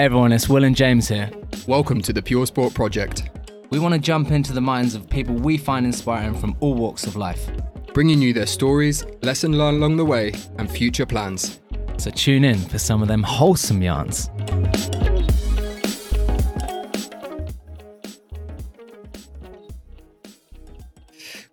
Hey everyone, it's Will and James here. Welcome to the Pure Sport Project, We want to jump into the minds of people we find inspiring from all walks of life. bringing you their stories, lesson learned along the way, and future plans. So tune in for some of them wholesome yarns.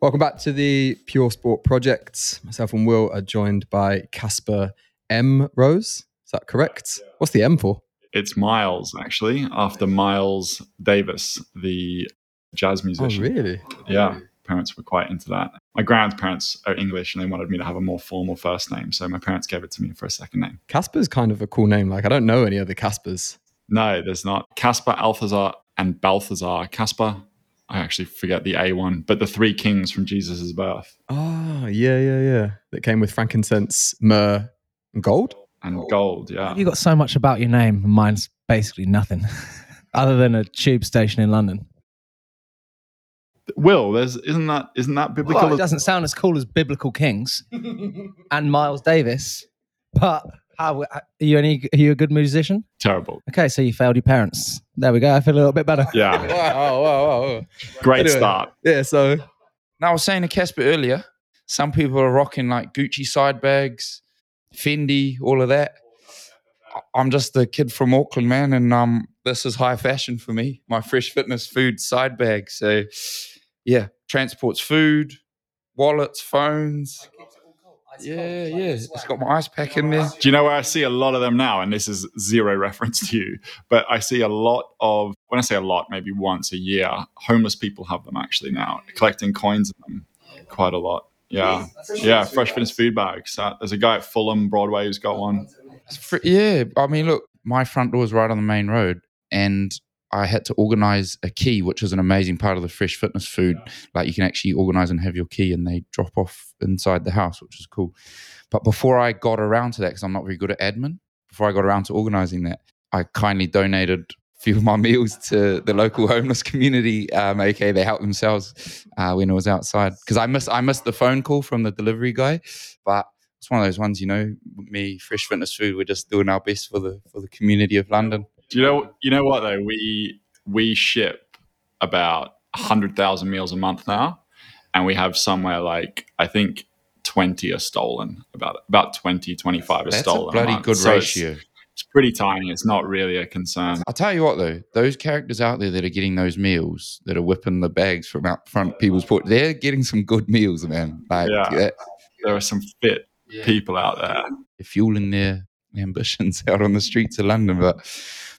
Welcome back to the Pure Sport Project. Myself and Will are joined by Caspar M. Rose. Is that correct? What's the M for? It's Miles, actually, after Miles Davis, the jazz oh, musician. Oh, really? Yeah, parents were quite into that. My grandparents are English and they wanted me to have a more formal first name. So my parents gave it to me for a second name. Caspar's kind of a cool name. Like, I don't know any other Caspars. No, there's not. Caspar, Althazar, and Balthazar. Casper, I actually forget the A one, but the three kings from Jesus' birth Oh, yeah, yeah, yeah. That came with frankincense, myrrh, and gold? And oh. gold. Yeah. You got so much about your name, mine's basically nothing, other than a tube station in London. Will, there's isn't that isn't that biblical? Well, it doesn't sound as cool as Biblical Kings and Miles Davis, but how are you any? Are you a good musician? Terrible. Okay, so you failed your parents. There we go. I feel a little bit better. Yeah. Wow, wow, wow, wow. Great Anyway. start. Yeah, so Now, I was saying to Caspar earlier, some people are rocking like Gucci side bags, Fendi, all of that. I- I'm just a kid from Auckland, man, and um, this is high fashion for me. My fresh fitness food side bag. So, yeah, transports food, wallets, phones. Yeah, yeah. It's got my ice pack in there. Do you know where I see a lot of them now? And this is zero reference to you, but I see a lot of, when I say a lot, maybe once a year, homeless people have them actually now, collecting coins in them quite a lot. Yeah. Yeah. Fresh fitness food bags. Uh, there's a guy at Fulham Broadway who's got one. Yeah, I mean, look, my front door is right on the main road, and I had to organize a key, which is an amazing part of the fresh fitness food. Like you can actually organize and have your key, and they drop off inside the house, which is cool. But before I got around to that, because I'm not very good at admin, before I got around to organizing that, I kindly donated few of my meals to the local homeless community. Um, okay, they helped themselves uh, when I was outside because I missed I missed the phone call from the delivery guy, but it's one of those ones, you know, me, Fresh Fitness Food, we're just doing our best for the for the community of London. Do you know, you know what though? We, we ship about 100,000 meals a month now. And we have somewhere like, I think 20 are stolen, about, about 20, 25 are stolen. That's stolen. a bloody good So ratio. It's pretty tiny. It's not really a concern. I'll tell you what though, those characters out there that are getting those meals, that are whipping the bags from out front people's port, they're getting some good meals, man. Like Yeah. that- There are some fit people out there. they're fueling their ambitions out on the streets of London. But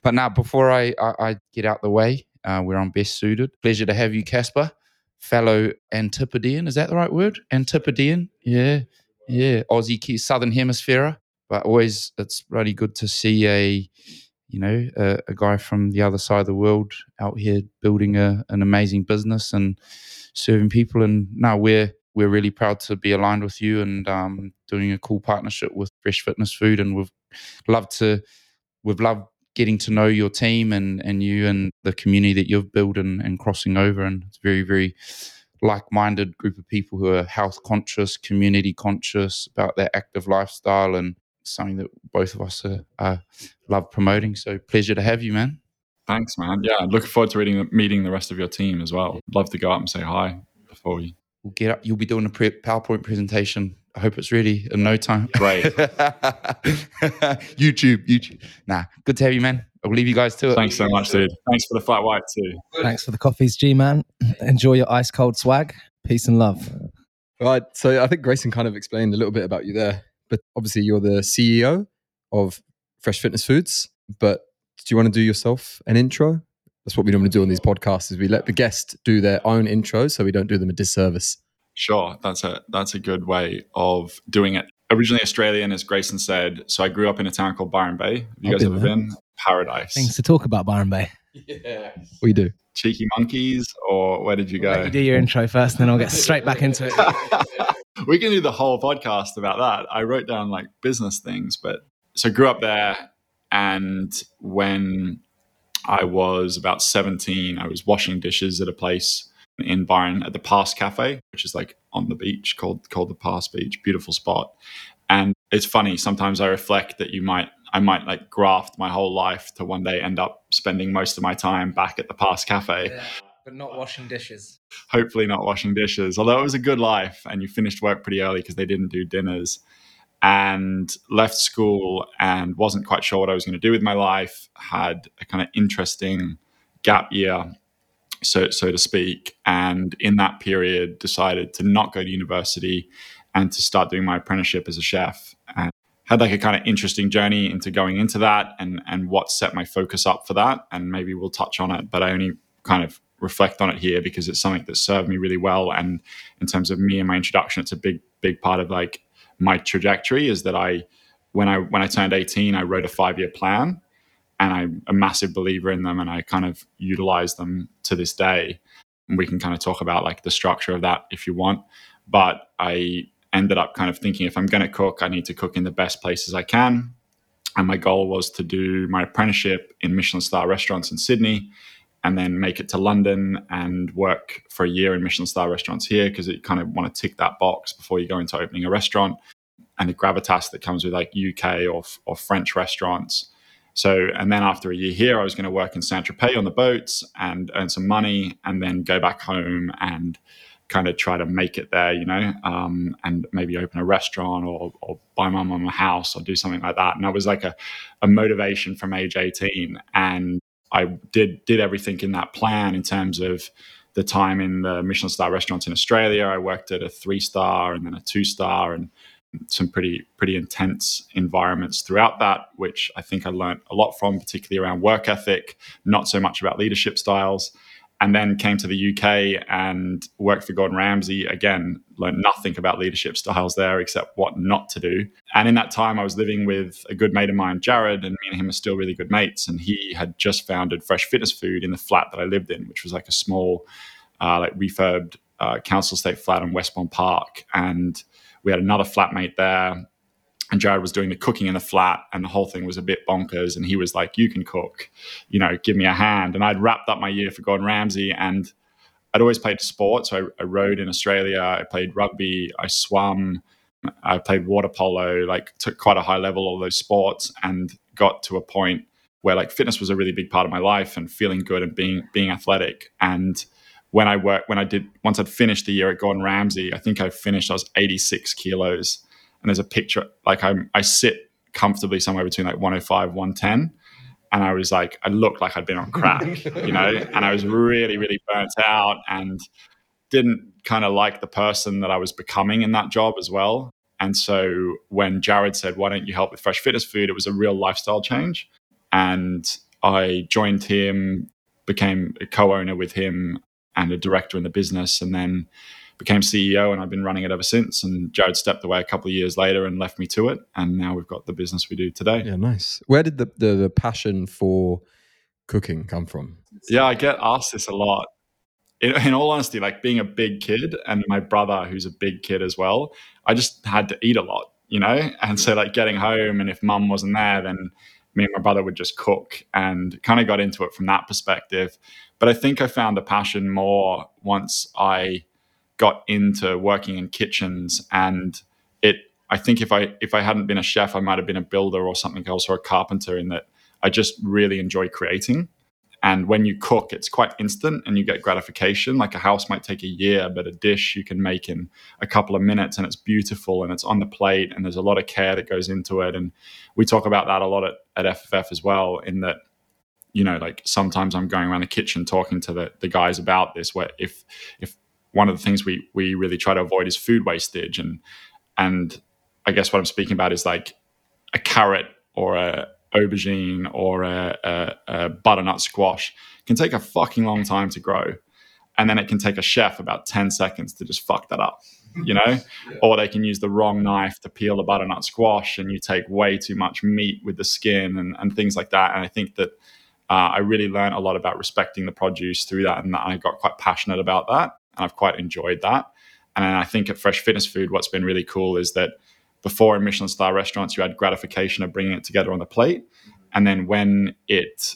but now before I I, I get out the way, uh, where I'm best suited. Pleasure to have you, Caspar, fellow Antipodean. Is that the right word? Antipodean? Yeah, yeah. Aussie, Ki- Southern Hemisphere. But always, it's really good to see a you know a, a guy from the other side of the world out here building a, an amazing business and serving people. And now we're we're really proud to be aligned with you and um, doing a cool partnership with Fresh Fitness Food. And we've loved to we've loved getting to know your team and and you and the community that you've built and, and crossing over. And it's a very very like-minded group of people who are health conscious, community conscious about their active lifestyle and something that both of us are, are love promoting. So pleasure to have you, man. Thanks, man. Yeah, looking forward to reading, meeting the rest of your team as well. Love to go up and say hi before you. We'll get up. You'll be doing a pre- PowerPoint presentation. I hope it's ready in no time. Great. YouTube, YouTube. Nah, good to have you, man. I'll leave you guys to it. Thanks so much, dude. Thanks for the flat white too. Thanks for the coffees, G man. Enjoy your ice cold swag. Peace and love. Right. So I think Grayson kind of explained a little bit about you there, but obviously you're the CEO of Fresh Fitness Foods. But do you want to do yourself an intro? That's what we normally do on these podcasts: is we let the guest do their own intro, so we don't do them a disservice. Sure, that's a that's a good way of doing it. Originally Australian, as Grayson said. So I grew up in a town called Byron Bay. Have you I've guys been ever there. been? Paradise. Things to talk about, Byron Bay. Yeah, we do. Cheeky monkeys, or where did you Let go? you do your intro first, and then I'll get straight back into it. we can do the whole podcast about that. I wrote down like business things, but so grew up there, and when I was about seventeen, I was washing dishes at a place in Byron at the Pass Cafe, which is like on the beach called called the Pass Beach, beautiful spot. And it's funny sometimes I reflect that you might I might like graft my whole life to one day end up spending most of my time back at the Pass cafe. Yeah, but not washing dishes. Hopefully, not washing dishes. Although it was a good life, and you finished work pretty early because they didn't do dinners. And left school and wasn't quite sure what I was going to do with my life. Had a kind of interesting gap year, so so to speak. And in that period, decided to not go to university and to start doing my apprenticeship as a chef. And had like a kind of interesting journey into going into that and and what set my focus up for that and maybe we'll touch on it but i only kind of reflect on it here because it's something that served me really well. And in terms of me and my introduction it's a big big part of like my trajectory is that i when i when i turned 18 i wrote a five year plan and i'm a massive believer in them and i kind of utilize them to this day. And we can kind of talk about like the structure of that if you want. But i ended up kind of thinking if I'm going to cook, I need to cook in the best places I can. And my goal was to do my apprenticeship in Michelin star restaurants in Sydney and then make it to London and work for a year in Michelin star restaurants here because you kind of want to tick that box before you go into opening a restaurant and the gravitas that comes with like UK or, or French restaurants. So, and then after a year here, I was going to work in Saint Tropez on the boats and earn some money and then go back home and kind of try to make it there, you know, um, and maybe open a restaurant or, or buy my mum a house or do something like that. And that was like a, a motivation from age 18. And I did did everything in that plan in terms of the time in the Michelin star restaurants in Australia. I worked at a three star and then a two star and some pretty pretty intense environments throughout that, which I think I learned a lot from, particularly around work ethic, not so much about leadership styles and then came to the UK and worked for Gordon Ramsay. Again, learned nothing about leadership styles there except what not to do. And in that time, I was living with a good mate of mine, Jared, and me and him are still really good mates. And he had just founded Fresh Fitness Food in the flat that I lived in, which was like a small, uh, like refurbed uh, council estate flat in Westbourne Park. And we had another flatmate there and Jared was doing the cooking in the flat, and the whole thing was a bit bonkers. And he was like, "You can cook, you know, give me a hand." And I'd wrapped up my year for Gordon Ramsay, and I'd always played sports. So I, I rode in Australia, I played rugby, I swam, I played water polo, like took quite a high level all those sports, and got to a point where like fitness was a really big part of my life, and feeling good and being being athletic. And when I worked, when I did, once I'd finished the year at Gordon Ramsay, I think I finished. I was 86 kilos and there's a picture like I'm I sit comfortably somewhere between like 105 110 and I was like I looked like I'd been on crack you know? And I was really really burnt out and didn't kind of like the person that I was becoming in that job as well. And so when Jared said why don't you help with fresh fitness food? It was a real lifestyle change. And I joined him became a co-owner with him and a director in the business. And then became CEO and I've been running it ever since. And Jared stepped away a couple of years later and left me to it. And now we've got the business we do today. Yeah, nice. Where did the, the, the passion for cooking come from? Yeah, I get asked this a lot. In, in, all honesty, like being a big kid and my brother, who's a big kid as well, I just had to eat a lot, you know? And so, like, getting home, and if mum wasn't there, then me and my brother would just cook and kind of got into it from that perspective. But I think I found a passion more once I got into working in kitchens and it I think if I if I hadn't been a chef, I might have been a builder or something else or a carpenter in that I just really enjoy creating. And when you cook, it's quite instant and you get gratification. Like a house might take a year, but a dish you can make in a couple of minutes and it's beautiful and it's on the plate and there's a lot of care that goes into it. And we talk about that a lot at, at FFF as well, in that, you know, like sometimes I'm going around the kitchen talking to the, the guys about this, where if if one of the things we we really try to avoid is food wastage. And and I guess what I'm speaking about is like a carrot or a aubergine or a, a, a, butternut squash can take a fucking long time to grow. And then it can take a chef about 10 seconds to just fuck that up you know? Yeah. or they can use the wrong knife to peel the butternut squash and you take way too much meat with the skin and, and things like that. And i think that uh, i really learned a lot about respecting the produce through that and i got quite passionate about that and I've quite enjoyed that. And I think at Fresh Fitness Food, what's been really cool is that before in Michelin star restaurants, you had gratification of bringing it together on the plate. And then when it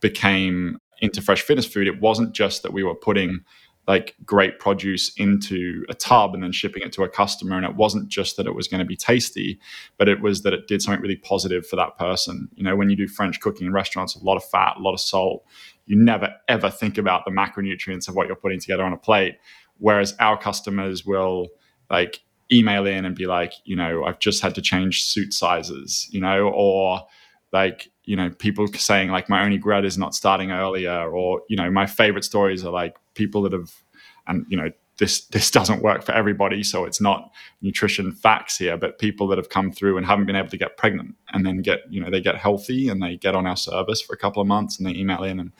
became into Fresh Fitness Food, it wasn't just that we were putting like great produce into a tub and then shipping it to a customer. And it wasn't just that it was going to be tasty, but it was that it did something really positive for that person. You know, when you do French cooking in restaurants, a lot of fat, a lot of salt, you never ever think about the macronutrients of what you're putting together on a plate. Whereas our customers will like email in and be like, you know, I've just had to change suit sizes, you know, or like you know people saying like my only grad is not starting earlier or you know my favorite stories are like people that have and you know this this doesn't work for everybody so it's not nutrition facts here but people that have come through and haven't been able to get pregnant and then get you know they get healthy and they get on our service for a couple of months and they email in and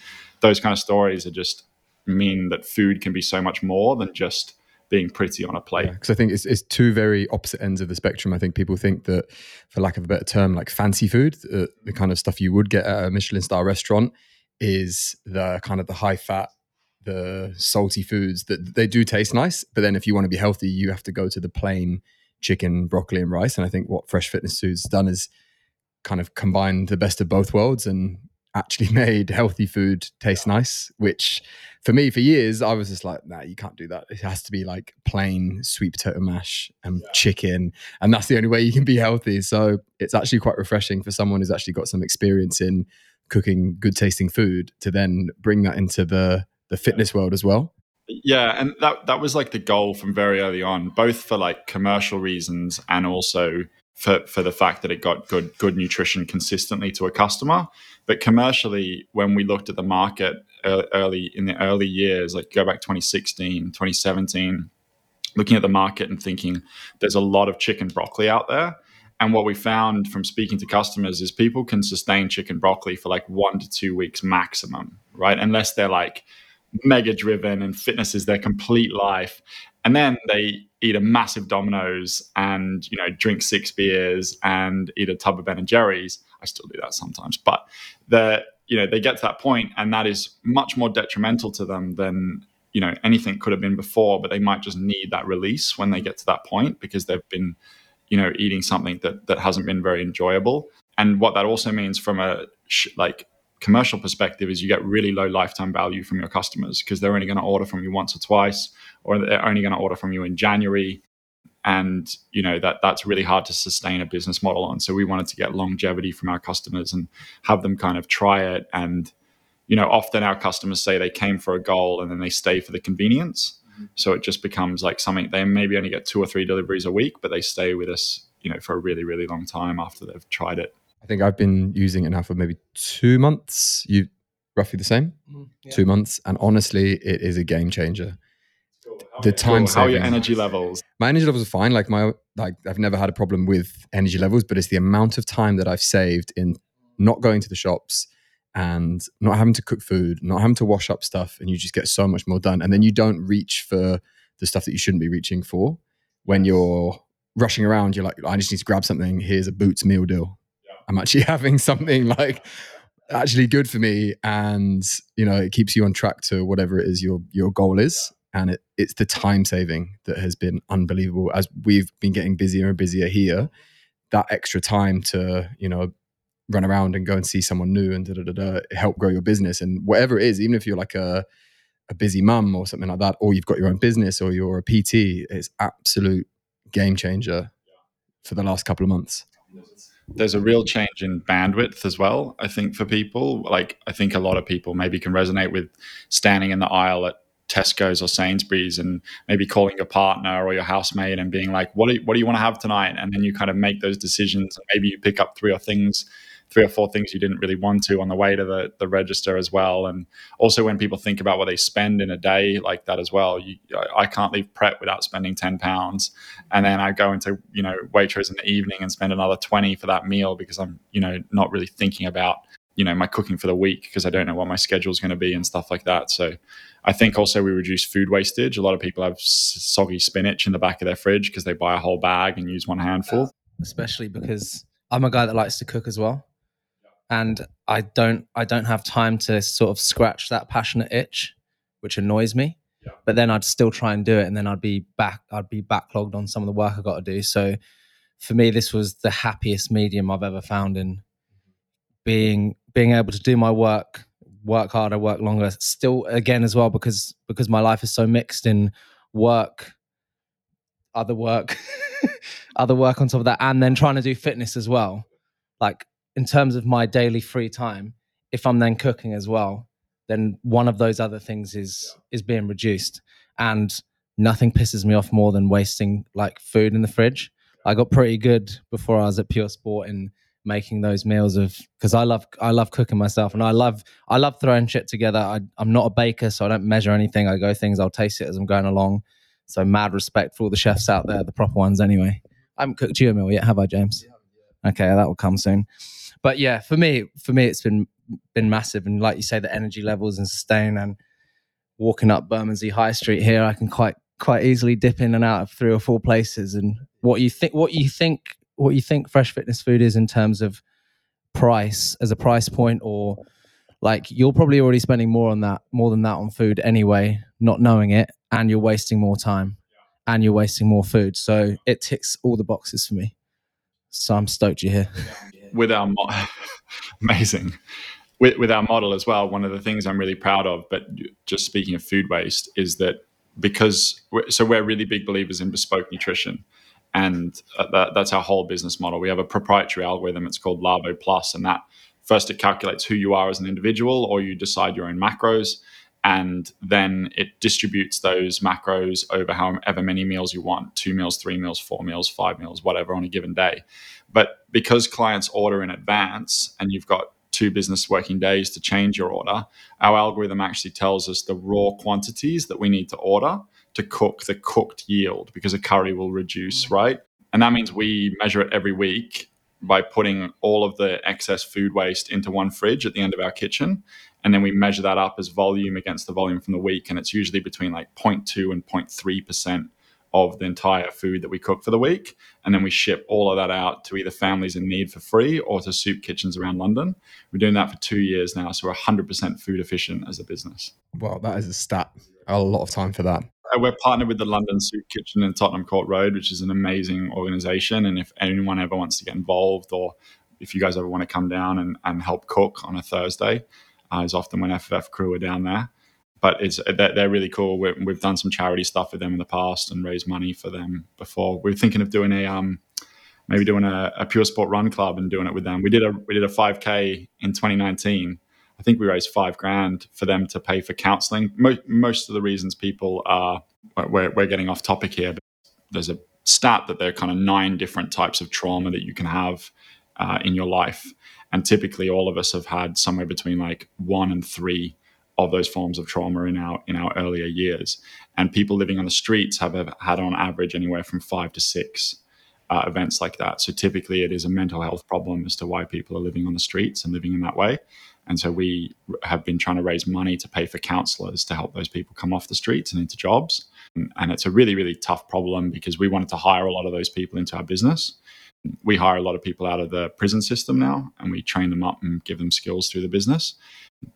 those kind of stories are just mean that food can be so much more than just being pretty on a plate. Because yeah, I think it's, it's two very opposite ends of the spectrum. I think people think that, for lack of a better term, like fancy food, uh, the kind of stuff you would get at a Michelin star restaurant, is the kind of the high fat, the salty foods that they do taste nice. But then if you want to be healthy, you have to go to the plain chicken, broccoli, and rice. And I think what Fresh Fitness Foods done is kind of combined the best of both worlds and actually made healthy food taste nice, which for me, for years, I was just like, nah, you can't do that. It has to be like plain sweet potato mash and yeah. chicken. And that's the only way you can be healthy. So it's actually quite refreshing for someone who's actually got some experience in cooking good tasting food to then bring that into the the fitness world as well. Yeah, and that that was like the goal from very early on, both for like commercial reasons and also for for the fact that it got good good nutrition consistently to a customer. But commercially, when we looked at the market early in the early years, like go back 2016, 2017, looking at the market and thinking there's a lot of chicken broccoli out there. And what we found from speaking to customers is people can sustain chicken broccoli for like one to two weeks maximum, right? Unless they're like mega driven and fitness is their complete life and then they eat a massive Domino's and you know drink six beers and eat a tub of Ben and Jerry's. I still do that sometimes, but the you know they get to that point and that is much more detrimental to them than you know anything could have been before. But they might just need that release when they get to that point because they've been you know eating something that that hasn't been very enjoyable. And what that also means from a like commercial perspective is you get really low lifetime value from your customers because they're only going to order from you once or twice or they're only going to order from you in January. And you know that that's really hard to sustain a business model on. So we wanted to get longevity from our customers and have them kind of try it. And you know often our customers say they came for a goal and then they stay for the convenience. Mm-hmm. so it just becomes like something they maybe only get two or three deliveries a week but they stay with us you know for a really really long time after they've tried it I think I've been using it now for maybe two months. You roughly the same, mm, yeah. two months, and honestly, it is a game changer. The time. Cool. How are your energy levels? My energy levels are fine. Like my like I've never had a problem with energy levels, but it's the amount of time that I've saved in not going to the shops and not having to cook food, not having to wash up stuff, and you just get so much more done. And then you don't reach for the stuff that you shouldn't be reaching for when you're rushing around. You're like, I just need to grab something. Here's a Boots meal deal I'm actually having something like actually good for me and you know it keeps you on track to whatever it is your your goal is. And it, it's the time saving that has been unbelievable. As we've been getting busier and busier here that extra time to you know run around and go and see someone new and da, da, da, da, help grow your business and whatever it is even if you're like a a busy mum or something like that or you've got your own business or you're a pt it's absolute game changer for the last couple of months there's a real change in bandwidth as well i think for people. Like i think a lot of people maybe can resonate with standing in the aisle at tesco's or sainsbury's and maybe calling your partner or your housemate and being like what do you, what do you want to have tonight? And then you kind of make those decisions and maybe you pick up three or things three or four things you didn't really want to on the way to the, the register as well. And also when people think about what they spend in a day like that as well, you, I can't leave Pret without spending 10 pounds. And then I go into, you know, Waitrose in the evening and spend another 20 for that meal because I'm, you know, not really thinking about, you know, my cooking for the week because I don't know what my schedule is going to be and stuff like that. So I think also we reduce food wastage. A lot of people have soggy spinach in the back of their fridge because they buy a whole bag and use one handful. Especially because I'm a guy that likes to cook as well and I don't I don't have time to sort of scratch that passionate itch, which annoys me. Yeah. But then I'd still try and do it, and then I'd be back I'd be backlogged on some of the work I got to do. So for me, this was the happiest medium I've ever found in being being able to do my work, work harder, work longer. Still, again, as well because because my life is so mixed in work, other work, other work on top of that, and then trying to do fitness as well. Like in terms of my daily free time, if I'm then cooking as well, then one of those other things is is being reduced, and nothing pisses me off more than wasting like food in the fridge. I got pretty good before I was at Pure Sport in making those meals of because I love I love cooking myself and I love I love throwing shit together. I, I'm not a baker, so I don't measure anything. I go things, I'll taste it as I'm going along. So mad respect for all the chefs out there, the proper ones anyway. I haven't cooked you a meal yet, have I, James? Okay, that will come soon. But yeah, for me, for me, it's been been massive, and like you say, the energy levels and sustain and walking up Bermondsey High Street here, I can quite quite easily dip in and out of three or four places. And what you think, what you think, what you think fresh fitness food is in terms of price as a price point, or like you're probably already spending more on that, more than that on food anyway, not knowing it, and you're wasting more time, and you're wasting more food. So it ticks all the boxes for me. So I'm stoked you're here. With our mo- amazing. With, with our model as well, one of the things I'm really proud of, but just speaking of food waste, is that because we're, so we're really big believers in bespoke nutrition. And uh, that, that's our whole business model. We have a proprietary algorithm. It's called lavo plus and that first it calculates who you are as an individual or you decide your own macros and then it distributes those macros over however many meals you want two meals three meals four meals five meals whatever on a given day but because clients order in advance and you've got two business working days to change your order, our algorithm actually tells us the raw quantities that we need to order to cook the cooked yield because a curry will reduce, mm. right? And that means we measure it every week by putting all of the excess food waste into one fridge at the end of our kitchen. And then we measure that up as volume against the volume from the week. And it's usually between like 0.2 and 0.3% of the entire food that we cook for the week. And then we ship all of that out to either families in need for free or to soup kitchens around London. We're doing that for two years now. So we're 100% food efficient as a business. Well, that is a stat. A lot of time for that. Uh, we're partnered with the London Soup Kitchen in Tottenham Court Road, which is an amazing organization. And if anyone ever wants to get involved or if you guys ever want to come down and, and help cook on a Thursday, uh, is often when FFF crew are down there but it's they're, they're really cool. we have done some charity stuff with them in the past and raised money for them before. We're thinking of doing a um, maybe doing a, a, pure sport run club and doing it with them. We did a we did a 5k in 2019. I think we raised five grand for them to pay for counselling. Mo- most of the reasons people are we're, we're getting off topic here, but there's a stat that there are kind of nine different types of trauma that you can have uh, in your life, and typically all of us have had somewhere between like one and three of those forms of trauma in our in our earlier years. And people living on the streets have had on average anywhere from five to six uh, events like that. So typically, it is a mental health problem as to why people are living on the streets and living in that way. And so we have been trying to raise money to pay for counselors to help those people come off the streets and into jobs. And it's a really, really tough problem because we wanted to hire a lot of those people into our business. We hire a lot of people out of the prison system now and we train them up and give them skills through the business.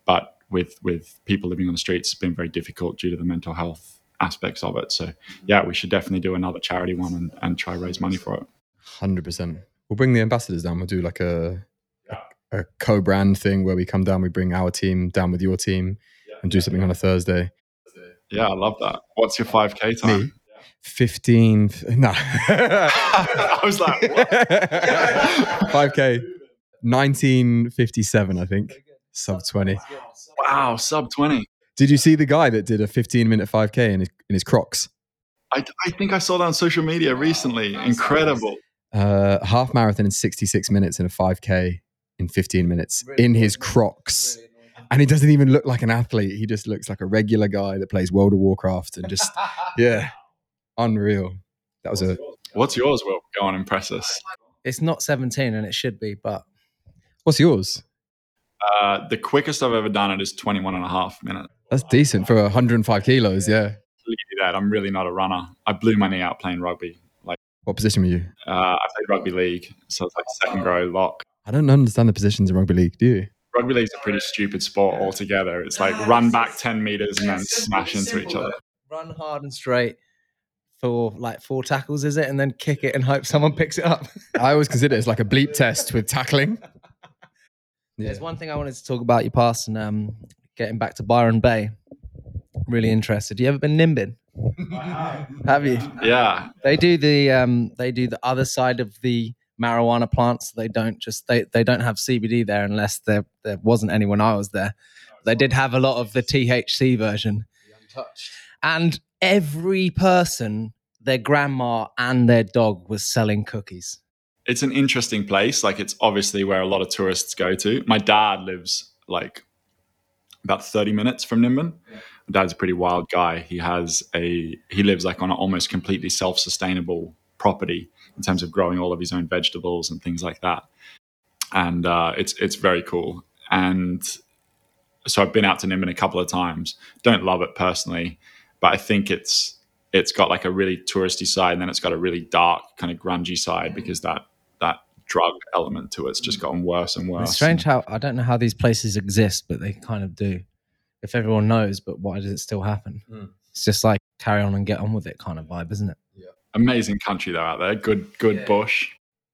But with with people living on the streets it's been very difficult due to the mental health aspects of it. So yeah, we should definitely do another charity one and, and try raise money for it. Hundred percent. We'll bring the ambassadors down. We'll do like a a, a co-brand thing where we come down, we bring our team down with your team, and do something on a Thursday. Yeah, I love that. What's your five k time? Me? 15 no i was like 5k 1957 i think sub 20 Wow, sub 20. Did you see the guy that did a 15 minute 5K in his, in his Crocs? I, I think I saw that on social media recently. Incredible. Uh, half marathon in 66 minutes in a 5K in 15 minutes in his Crocs. And he doesn't even look like an athlete. He just looks like a regular guy that plays World of Warcraft and just, yeah, unreal. That was a. What's yours, Will? Go on, impress us. It's not 17 and it should be, but. What's yours? Uh, the quickest I've ever done it is 21 and a half minutes. That's decent for 105 kilos. Yeah. That I'm really not a runner. I blew my knee out playing rugby. Like, what position were you? Uh, I played rugby league, so it's like second row lock. I don't understand the positions in rugby league. Do you? Rugby league's a pretty stupid sport altogether. It's like run back 10 meters and then smash into each other. Run hard and straight for like four tackles, is it? And then kick it and hope someone picks it up. I always consider it as like a bleep test with tackling. Yeah. There's one thing I wanted to talk about your past and um, getting back to Byron Bay. Really interested. You ever been Nimbin? Have you? Yeah, They do the um they do the other side of the marijuana plants. They don't just they they don't have CBD there unless there there wasn't anyone I was there. They did have a lot of the THC version. And every person, their grandma and their dog was selling cookies. it's an interesting place. Like it's obviously where a lot of tourists go to. My dad lives like about 30 minutes from Nimbin. My dad's a pretty wild guy. He has a he lives like on an almost completely self-sustainable property in terms of growing all of his own vegetables and things like that. And uh, it's it's very cool. And so I've been out to Nimbin a couple of times. Don't love it personally, but I think it's it's got like a really touristy side, and then it's got a really dark kind of grungy side because that that drug element to it's just gotten worse and worse. It's strange how I don't know how these places exist, but they kind of do. If everyone knows, but why does it still happen? Hmm. It's just like carry on and get on with it kind of vibe, isn't it? Amazing country though out there. Good good Yeah. bush.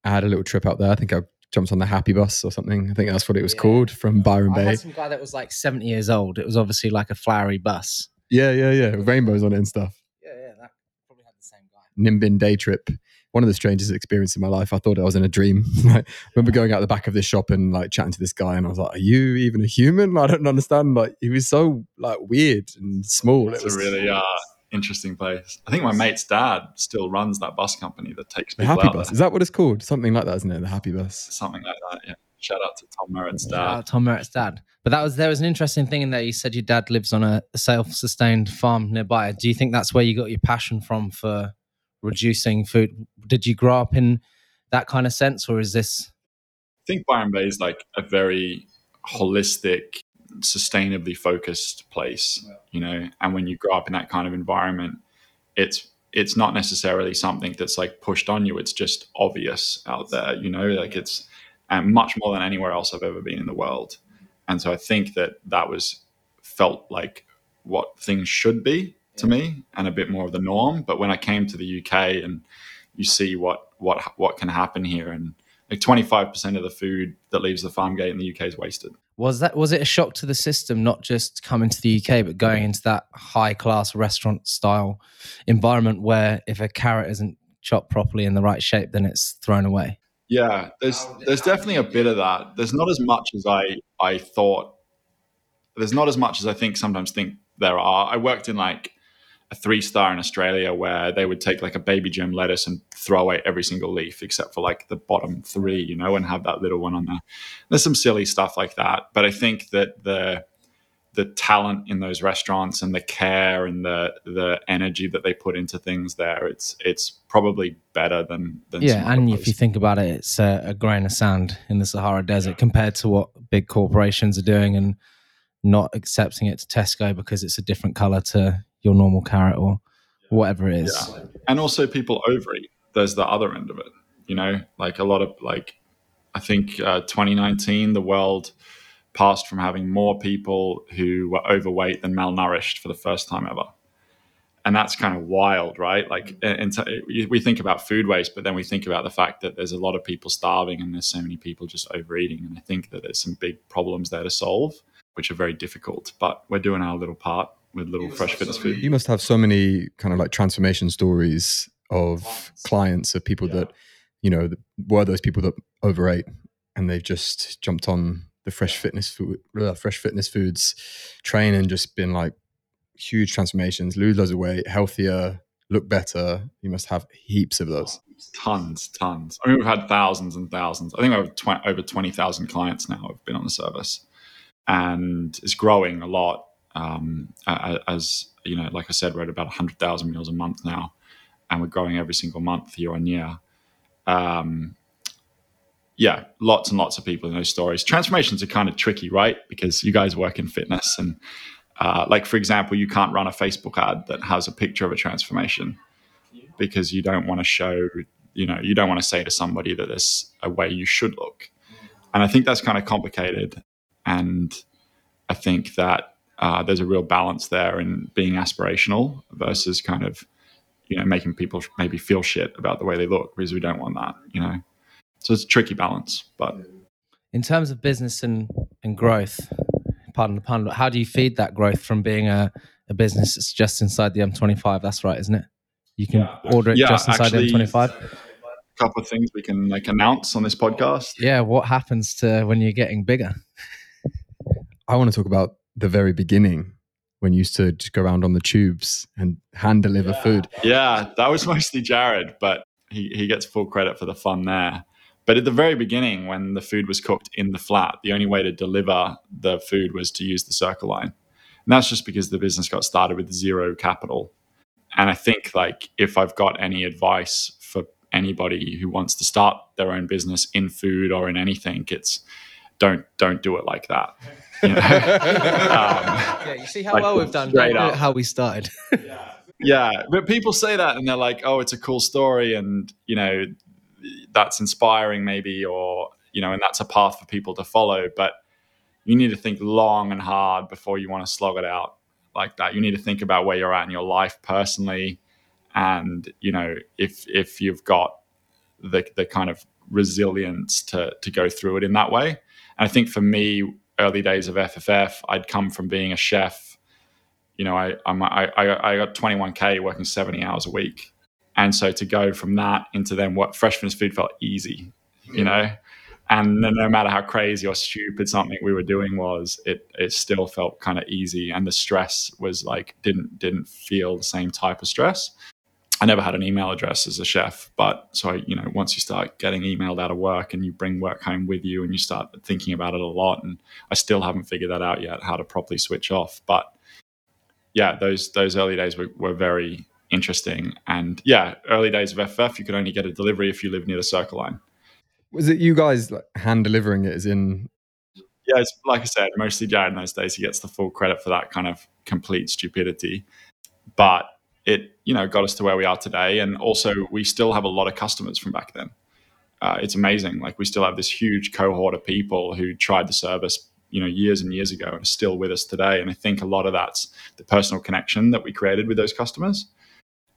I had a little trip out there. I think I jumped on the Happy Bus or something. I think that's what it was Yeah. called from Byron I Bay. had some guy that was like 70 years old. It was obviously like a flowery bus. Yeah, yeah, yeah. Rainbows on it and stuff. Yeah, yeah, that probably had the same guy. Nimbin day trip. One of the strangest experiences in my life. I thought I was in a dream. Like, I remember going out the back of this shop and like chatting to this guy, and I was like, "Are you even a human?" I don't understand. Like, he was so like weird and small. It's it was really uh, interesting place. I think my mate's dad still runs that bus company that takes the Happy out Bus. there. Is that what it's called? Something like that, isn't it? The Happy Bus. Something like that. Yeah. Shout out to Tom Merritt's dad. Shout dad. out Tom Merritt's dad. But that was there was an interesting thing in there. You said your dad lives on a self-sustained farm nearby. Do you think that's where you got your passion from for reducing food? Did you grow up in that kind of sense, or is this? I think Byron Bay is like a very holistic, sustainably focused place, you know. And when you grow up in that kind of environment, it's it's not necessarily something that's like pushed on you. It's just obvious out there, you know. Like it's and much more than anywhere else I've ever been in the world. And so I think that that was felt like what things should be to me, and a bit more of the norm. But when I came to the UK and you see what what what can happen here and like 25% of the food that leaves the farm gate in the UK is wasted. Was that was it a shock to the system, not just coming to the UK, but going into that high class restaurant style environment where if a carrot isn't chopped properly in the right shape, then it's thrown away? Yeah, there's there's definitely a bit of that. There's not as much as I I thought. There's not as much as I think sometimes think there are. I worked in like a three star in Australia where they would take like a baby gem lettuce and throw away every single leaf except for like the bottom three, you know, and have that little one on there. There's some silly stuff like that, but I think that the the talent in those restaurants and the care and the the energy that they put into things there, it's it's probably better than than Yeah, and if you think about it, it's a, a grain of sand in the Sahara Desert compared to what big corporations are doing and not accepting it to Tesco because it's a different color to your normal carrot or whatever it is. Yeah. and also people overeat. There's the other end of it. You know, like a lot of like, I think uh, 2019, the world passed from having more people who were overweight than malnourished for the first time ever. And that's kind of wild, right? Like, and so we think about food waste, but then we think about the fact that there's a lot of people starving and there's so many people just overeating. And I think that there's some big problems there to solve, which are very difficult. But we're doing our little part with little fresh fitness food. You must have so many kind of like transformation stories of clients of people that you know that were those people that overate and they've just jumped on the fresh fitness food, uh, fresh fitness foods train and just been like huge transformations, lose loads of weight, healthier, look better. You must have heaps of those. tons, tons. I mean, we've had thousands and thousands. I think over tw- over twenty thousand clients now have been on the service, and it's growing a lot. Um, as you know, like I said, we're at about hundred thousand meals a month now, and we're growing every single month year on year. Um, yeah, lots and lots of people in those stories. Transformations are kind of tricky, right? Because you guys work in fitness, and uh, like for example, you can't run a Facebook ad that has a picture of a transformation because you don't want to show you know you don't want to say to somebody that there's a way you should look and i think that's kind of complicated and i think that uh, there's a real balance there in being aspirational versus kind of you know making people maybe feel shit about the way they look because we don't want that you know so it's a tricky balance but In terms of business and, and growth, pardon the pun, but how do you feed that growth from being a, a business that's just inside the M25? That's right, isn't it? You can order it Yeah, just inside actually- the M25. A couple of things we can like announce on this podcast. Yeah, what happens to when you're getting bigger? I want to talk about the very beginning when you used to just go around on the tubes and hand deliver food. Yeah, that was mostly Jared, but he, he gets full credit for the fun there. But at the very beginning, when the food was cooked in the flat, the only way to deliver the food was to use the circle line. And that's just because the business got started with zero capital. And I think like if I've got any advice for anybody who wants to start their own business in food or in anything, it's don't don't do it like that. You know? um, Yeah, you see how Like, well we've done. straight Don't do it up. how we started. yeah but people say that and they're like oh it's a cool story and you know that's inspiring maybe or you know and that's a path for people to follow but you need to think long and hard before you want to slog it out like that you need to think about where you're at in your life personally and you know if if you've got the the kind of resilience to to go through it in that way and i think for me early days of fff i'd come from being a chef. You know, I I'm, I I I got 21k working 70 hours a week, and so to go from that into then what Fresh Fitness Food felt easy, you know, and then no matter how crazy or stupid something we were doing was, it it still felt kind of easy, and the stress was like didn't didn't feel the same type of stress. I never had an email address as a chef, but so I, you know, once you start getting emailed out of work and you bring work home with you and you start thinking about it a lot, and I still haven't figured that out yet, how to properly switch off, but yeah, those those early days were, were very interesting. And yeah, early days of FF, you could only get a delivery if you lived near the circle line. Was it you guys like hand delivering it as in Yeah, it's like I said, mostly Jared in those days. He gets the full credit for that kind of complete stupidity. But it, you know, got us to where we are today. And also we still have a lot of customers from back then. Uh, it's amazing. Like we still have this huge cohort of people who tried the service, you know, years and years ago and are still with us today. And I think a lot of that's the personal connection that we created with those customers.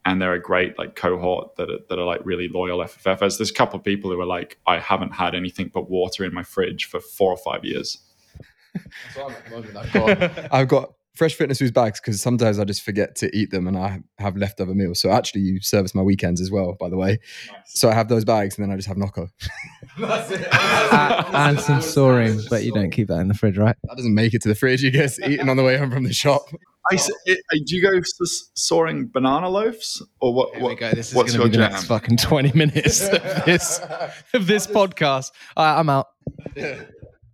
And they're a great like cohort that are, that are like really loyal FFFs. There's a couple of people who are like, I haven't had anything but water in my fridge for four or five years. I've got, I've got fresh fitness foods bags because sometimes I just forget to eat them and I have leftover meals. So actually, you service my weekends as well, by the way. So I have those bags and then I just have Nocco. Uh, and some Soreen, but you don't keep that in the fridge, right? That doesn't make it to the fridge. You gets eaten on the way home from the shop. I, s- it- uh, do you go for Soreen banana loaves or what? What go. This is what's going to be your the next jam? fucking 20 minutes of this, of this podcast. All right, I'm out.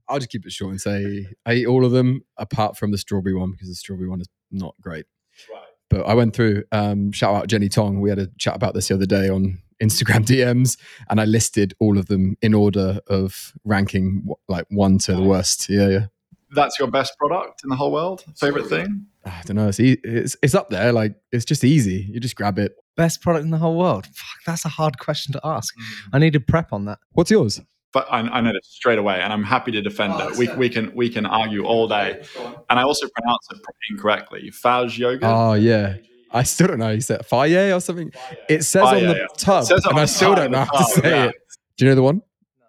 I'll just keep it short and say I eat all of them apart from the strawberry one because the strawberry one is not great. Right. But I went through, um, shout out Jenny Tong. We had a chat about this the other day on Instagram DMs, and I listed all of them in order of ranking like one to the worst. Yeah, yeah. That's your best product in the whole world? Favorite thing? I don't know. It's, e- it's it's up there. Like it's just easy. You just grab it. Best product in the whole world. Fuck, that's a hard question to ask. I need to prep on that. What's yours? But I, I know this straight away, and I'm happy to defend it. We, we can we can argue all day, and I also pronounce it incorrectly. Fage yogurt. Oh yeah. I still don't know. how You said Faye or something. It says Faye, on the yeah. tub, It says on and I still don't know how to say yeah. it. Do you know the one?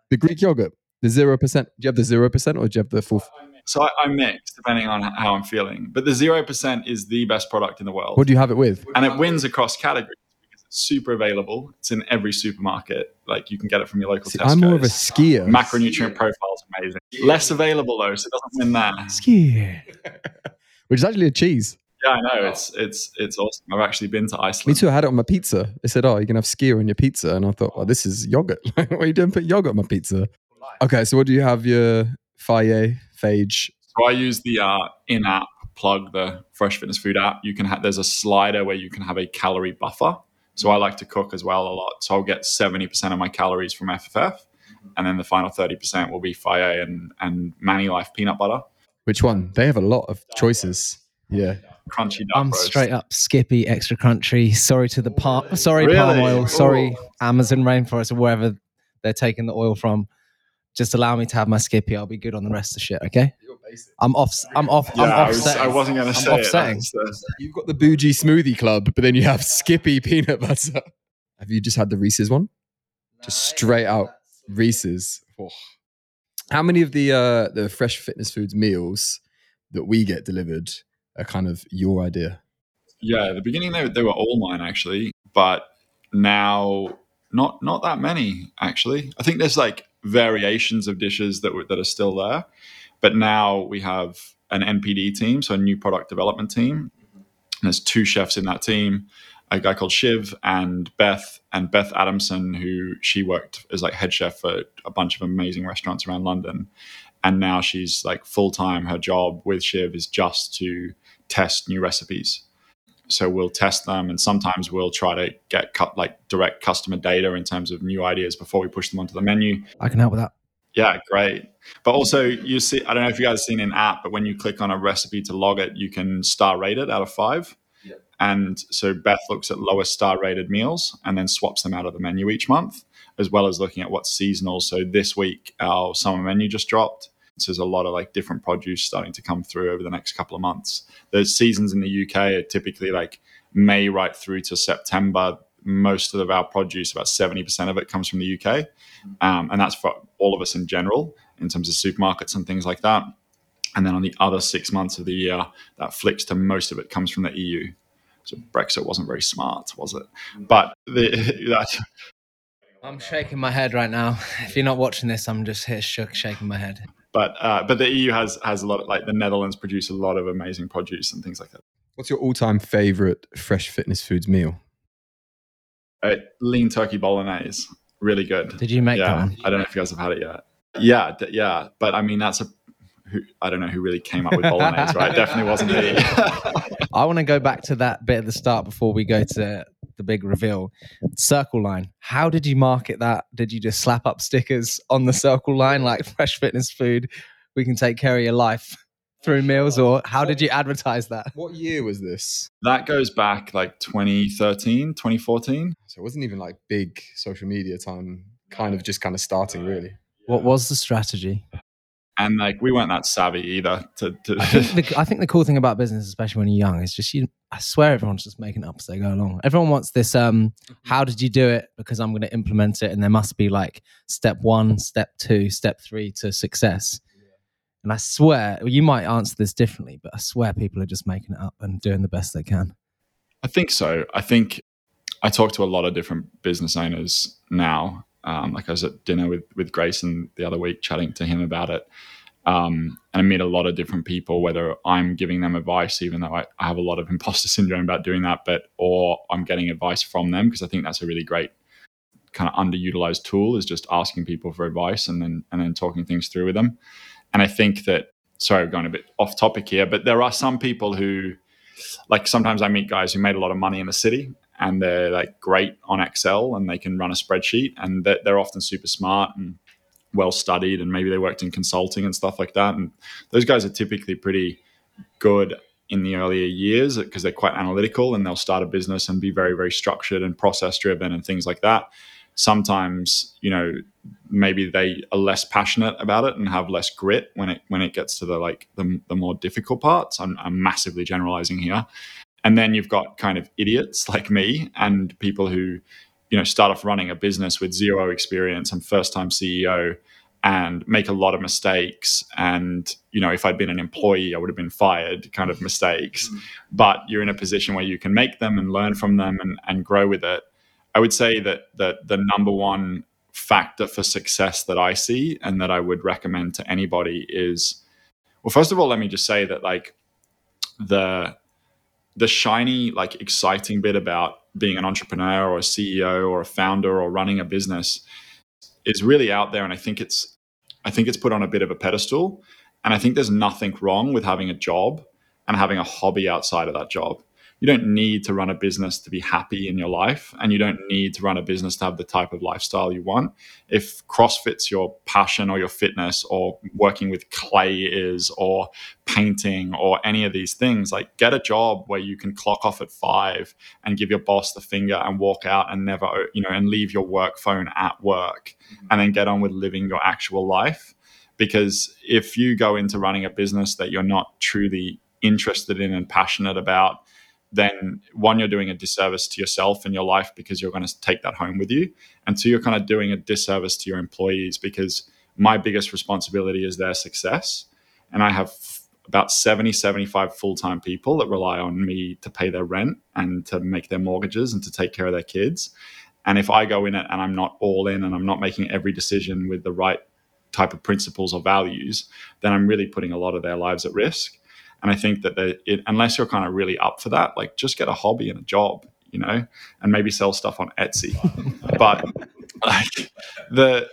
The Greek yogurt, the zero percent. Do you have the zero percent or do you have the full? So I, I mix depending on how I'm feeling. But the zero percent is the best product in the world, What do you have it with? and it wins across categories because it's super available. It's in every supermarket. Like you can get it from your local See, Tesco. I'm more of a Skyr. macronutrient profile is amazing. Less available though, so it doesn't win there. Skyr. which is actually a cheese. Yeah, I know. It's it's it's awesome. I've actually been to Iceland. Me too. I had it on my pizza. They said, "Oh, you can have Skyr on your pizza," and I thought, "Oh, this is yogurt. what are you doing? Put yogurt on my pizza?" Okay, so what do you have? Your Faye, Fage. So I use the uh, in-app plug, the Fresh Fitness Food app. You can have there's a slider where you can have a calorie buffer. So I like to cook as well a lot. So I'll get seventy percent of my calories from FFF, and then the final thirty percent will be Faye and and Manilife peanut butter, Which one? They have a lot of choices. Yeah. crunchy duck I'm roast. straight up Skippy, extra crunchy. Sorry to the palm, sorry palm oil. Sorry Ooh. Amazon rainforest or wherever they're taking the oil from. Just allow me to have my Skippy. I'll be good on the rest of the shit. Okay. I'm off. I'm off. Yeah, I'm I, was, I wasn't going to say it. offsetting. That's, uh, You've got the bougie smoothie club, but then you have Skippy peanut butter. Have you just had the Reese's one? Just straight out Reese's. Oh. How many of the uh, the fresh fitness foods meals that we get delivered are kind of your idea? Yeah, at the beginning they, they were all mine actually, but now not not that many actually. I think there's like variations of dishes that were, that are still there, but now we have an NPD team, so a new product development team. And there's two chefs in that team, a guy called Shiv and Beth, and Beth Adamson, who she worked as like head chef for a bunch of amazing restaurants around London, and now she's like full time. Her job with Shiv is just to test new recipes so we'll test them and sometimes we'll try to get cut like direct customer data in terms of new ideas before we push them onto the menu I can help with that. Yeah great. But also you see i don't know if you guys seen an app but when you click on a recipe to log it you can star rate it out of five. Yeah. and so beth looks at lowest star rated meals and then swaps them out of the menu each month as well as looking at what's seasonal. So this week our summer menu just dropped. So there's a lot of like different produce starting to come through over the next couple of months. The seasons in the uk are typically like may right through to september most of our produce about 70% of it comes from the uk um, and that's for all of us in general in terms of supermarkets and things like that and then on the other six months of the year that flicks to most of it comes from the eu so brexit wasn't very smart was it but the, that I'm shaking my head right now. If you're not watching this, I'm just here shook, shaking my head. but uh, but the eu has has a lot of like the netherlands produce a lot of amazing produce and things like that What's your all-time favorite fresh fitness foods meal? Uh, lean turkey bolognese really good Did you make that yeah one? i don't know if you guys have had it yet yeah d- yeah but i mean that's a who, i don't know who really came up with bolognese right definitely wasn't me I want to go back to that bit at the start before we go to the big reveal. Circle line. How did you market that? Did you just slap up stickers on the circle line like fresh fitness food? We can take care of your life through meals, or how did you advertise that? What year was this? that goes back like 2013 2014 So it wasn't even like big social media time, kind of just kind of starting really. What was the strategy? and like we weren't that savvy either to, to I think, the, I think the cool thing about business, especially when you're young, is just you. I swear everyone's just making it up as they go along. Everyone wants this. Um, how did you do it? Because I'm going to implement it, and there must be like step one, step two, step three to success. And I swear, you might answer this differently, but I swear people are just making it up and doing the best they can. I think so. I think I talk to a lot of different business owners now. Um, like I was at dinner with with Grayson the other week, chatting to him about it, um, and I meet a lot of different people. Whether I'm giving them advice, even though I, I have a lot of imposter syndrome about doing that, but or I'm getting advice from them because I think that's a really great kind of underutilized tool is just asking people for advice and then and then talking things through with them. And I think that sorry, I'm going a bit off topic here, but there are some people who like sometimes I meet guys who made a lot of money in the city and they're like great on Excel and they can run a spreadsheet and they're, they're often super smart and well studied and maybe they worked in consulting and stuff like that. And those guys are typically pretty good in the earlier years because they're quite analytical and they'll start a business and be very, very structured and process driven and things like that. Sometimes, you know, maybe they are less passionate about it and have less grit when it when it gets to the like the, the more difficult parts. I'm, I'm massively generalizing here. And then you've got kind of idiots like me and people who, you know, start off running a business with zero experience and first time CEO and make a lot of mistakes. And, you know, if I'd been an employee, I would have been fired kind of mistakes. Mm-hmm. But you're in a position where you can make them and learn from them and, and grow with it. I would say that that the number one factor for success that I see and that I would recommend to anybody is well, first of all, let me just say that like the the shiny, like exciting bit about being an entrepreneur or a CEO or a founder or running a business is really out there. And I think it's I think it's put on a bit of a pedestal. And I think there's nothing wrong with having a job and having a hobby outside of that job. You don't need to run a business to be happy in your life, and you don't need to run a business to have the type of lifestyle you want. If CrossFit's your passion or your fitness, or working with clay is, or painting, or any of these things, like get a job where you can clock off at five and give your boss the finger and walk out and never, you know, and leave your work phone at work, mm-hmm. and then get on with living your actual life. Because if you go into running a business that you're not truly interested in and passionate about, then one, you're doing a disservice to yourself and your life because you're going to take that home with you. And two, you're kind of doing a disservice to your employees because my biggest responsibility is their success. And I have about 70, 75 full time people that rely on me to pay their rent and to make their mortgages and to take care of their kids. And if I go in it and I'm not all in and I'm not making every decision with the right type of principles or values, then I'm really putting a lot of their lives at risk. And I think that they, it, unless you're kind of really up for that, like just get a hobby and a job, you know, and maybe sell stuff on Etsy. but like the,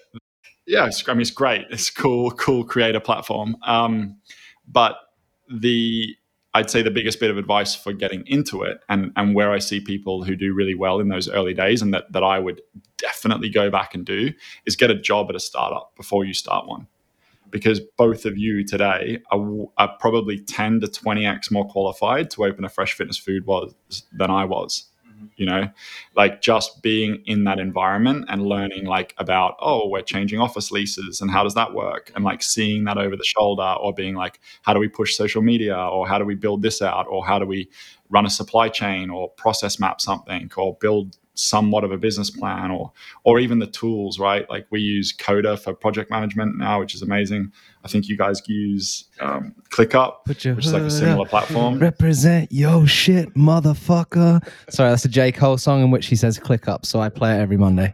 yeah, I mean, it's great. It's cool, cool creator platform. Um, but the I'd say the biggest bit of advice for getting into it and, and where I see people who do really well in those early days and that, that I would definitely go back and do is get a job at a startup before you start one. Because both of you today are, are probably 10 to 20x more qualified to open a fresh fitness food was than I was mm-hmm. you know? Like just being in that environment and learning like about oh we're changing office leases and how does that work? And like seeing that over the shoulder or being like how do we push social media or how do we build this out or how do we run a supply chain or process map something or build somewhat of a business plan or or even the tools right? Like we use coda for project management now which is amazing. I think you guys use um, clickup which is like a similar up. platform. Represent yo shit motherfucker. Sorry that's a j. Cole song in which he says ClickUp so i play it every monday.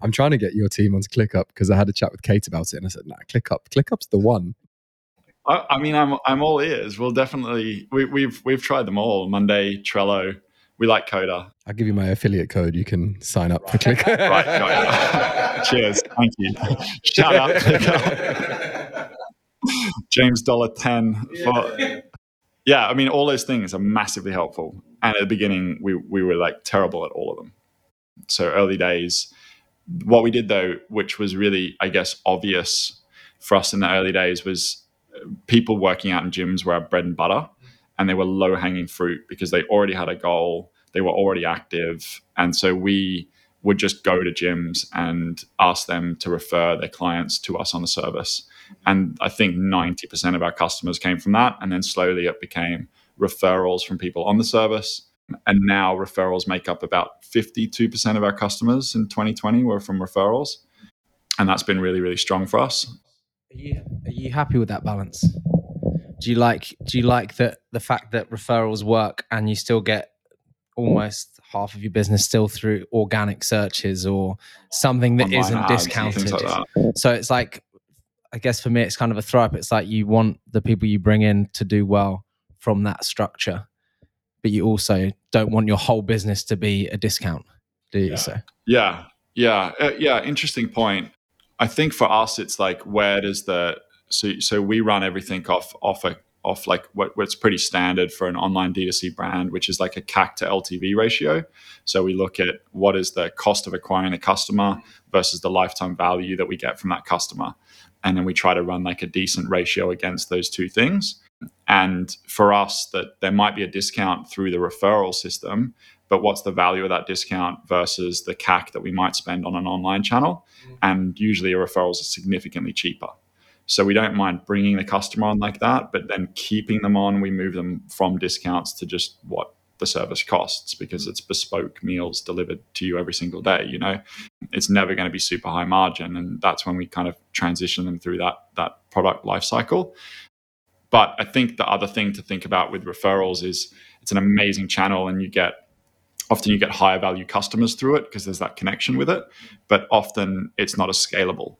I'm trying to get your team onto ClickUp because i had a chat with kate about it and i said nah ClickUp ClickUp's the one. I, I mean, I'm I'm all ears. We'll definitely we, we've we've tried them all. Monday, Trello, we like Coda. I'll give you my affiliate code. You can sign up for Click. right, Cheers. Thank you. Shout out. James dollar ten for. Yeah. yeah, I mean, all those things are massively helpful. And at the beginning, we we were like terrible at all of them. So early days. What we did though, which was really, I guess, obvious for us in the early days, was people working out in gyms were our bread and butter and they were low hanging fruit because they already had a goal, they were already active. And so we would just go to gyms and ask them to refer their clients to us on the service. And I think 90% of our customers came from that. And then slowly it became referrals from people on the service. And now referrals make up about 52% of our customers in 2020 were from referrals. And that's been really, really strong for us. Are you, are you happy with that balance? Do you like do you like that the fact that referrals work and you still get almost half of your business still through organic searches or something that not discounted? like that. so it's like i guess for me it's kind of a throw up. It's like you want the people you bring in to do well from that structure but you also don't want your whole business to be a discount do you? Yeah. so. Yeah. Yeah. Uh, yeah interesting point. I think for us it's like where does the so so we run everything off off a off like what, what's pretty standard for an online D2C brand, which is like a CAC to LTV ratio. So we look at what is the cost of acquiring a customer versus the lifetime value that we get from that customer. And then we try to run like a decent ratio against those two things. And for us, that there might be a discount through the referral system, but what's the value of that discount versus the CAC that we might spend on an online channel? Mm. And usually a referral is significantly cheaper. So we don't mind bringing the customer on like that, but then keeping them on, we move them from discounts to just what the service costs because it's bespoke meals delivered to you every single day you know? It's never going to be super high margin and that's when we kind of transition them through that that product life cycle. But i think the other thing to think about with referrals is it's an amazing channel and you get often you get higher value customers through it because there's that connection with it but often it's not as scalable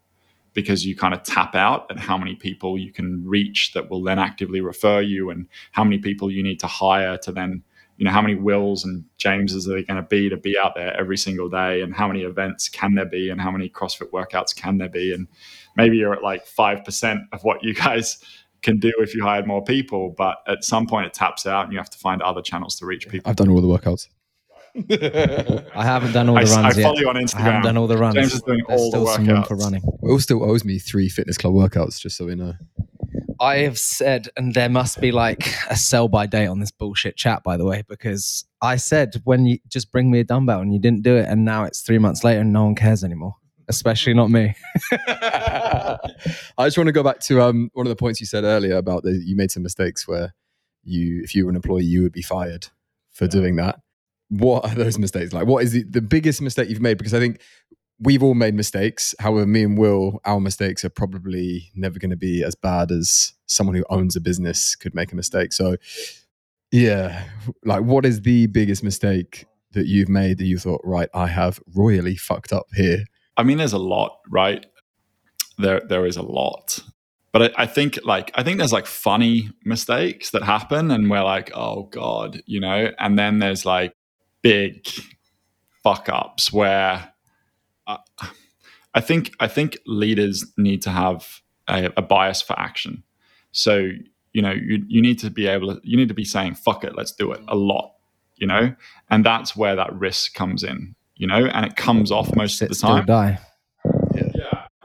because you kind of tap out at how many people you can reach that will then actively refer you and how many people you need to hire to then you know how many wills and jameses are there going to be to be out there every single day and how many events can there be and how many crossfit workouts can there be? And maybe you're at like 5% of what you guys can do if you hired more people but at some point it taps out and you have to find other channels to reach people. I've done all the workouts I haven't done all the runs I, I follow yet. you on Instagram. I haven't done all the runs. James is doing There's all still the some room workouts. for running. Will still owes me three fitness club workouts, just so we know. I have said, and there must be like a sell by date on this bullshit chat, by the way, because I said when you just bring me a dumbbell and you didn't do it, and now it's three months later and no one cares anymore, especially not me. I just want to go back to um, one of the points you said earlier about the you made some mistakes where you, if you were an employee, you would be fired for doing that. What are those mistakes like? What is the, the biggest mistake you've made? Because I think we've all made mistakes. However, me and Will, our mistakes are probably never going to be as bad as someone who owns a business could make a mistake. So, yeah, like what is the biggest mistake that you've made that you thought, right, I have royally fucked up here? I mean, there's a lot, right? There, there is a lot. But I, I think, like, I think there's like funny mistakes that happen, and we're like, oh god, you know. And then there's like big fuck ups where uh, I think I think leaders need to have a, a bias for action. So you know, you you need to be able to, you need to be saying, fuck it, let's do it a lot, you know, and that's where that risk comes in, you know, and it comes off most Sit of the time. die.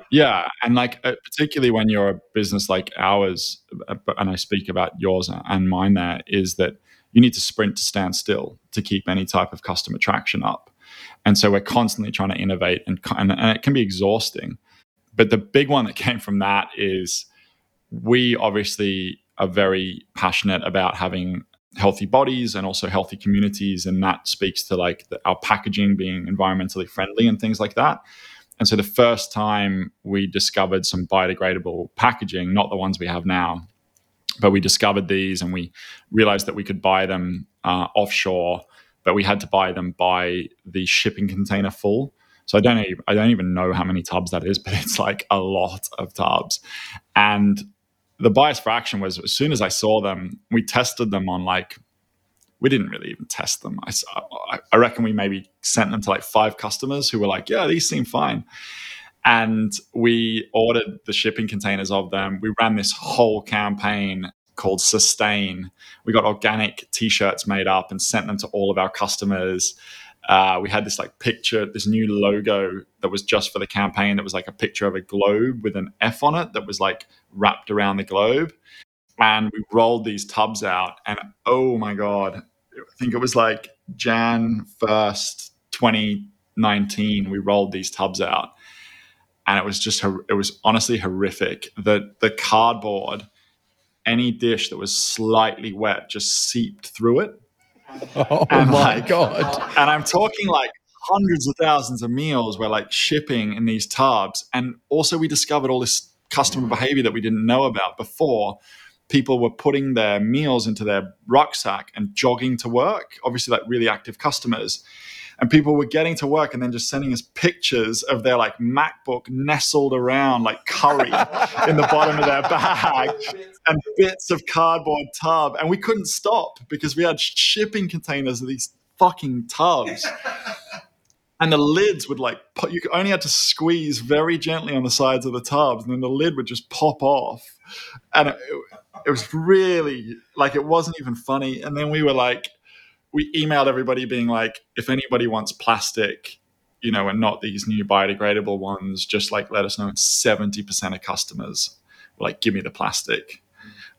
Yeah, and like uh, particularly when you're a business like ours, uh, and I speak about yours and mine, there is that you need to sprint to stand still to keep any type of customer traction up, and so we're constantly trying to innovate, and and, and it can be exhausting. But the big one that came from that is we obviously are very passionate about having healthy bodies and also healthy communities. And that speaks to like the, our packaging being environmentally friendly and things like that. And so the first time we discovered some biodegradable packaging not the ones we have now but we discovered these and we realized that we could buy them uh, offshore but we had to buy them by the shipping container full so I don't even, I don't even know how many tubs that is, but it's like a lot of tubs. And the bias for action was as soon as I saw them, we tested them on like we didn't really even test them. I, I, I reckon we maybe sent them to like five customers who were like, yeah, these seem fine. And we ordered the shipping containers of them. We ran this whole campaign called Sustain. We got organic t shirts made up and sent them to all of our customers. Uh, we had this like picture, this new logo that was just for the campaign that was like a picture of a globe with an F on it that was like wrapped around the globe. And we rolled these tubs out, and oh my God, I think it was like Jan 1st, 2019, we rolled these tubs out. And it was just, it was honestly horrific. The, the cardboard, any dish that was slightly wet just seeped through it Oh And my like- god! and I'm talking like hundreds of thousands of meals were like shipping in these tubs. And also, we discovered all this customer behavior that we didn't know about before. People were putting their meals into their rucksack and jogging to work, obviously, like really active customers. And people were getting to work and then just sending us pictures of their like MacBook nestled around like curry in the bottom of their bag and bits of cardboard tub. And we couldn't stop because we had shipping containers of these fucking tubs. And the lids would like, put, you only had to squeeze very gently on the sides of the tubs, and then the lid would just pop off. And it, it was really like, it wasn't even funny. And then we were like, we emailed everybody being like, if anybody wants plastic, you know, and not these new biodegradable ones, just like let us know. And 70% of customers were like, give me the plastic.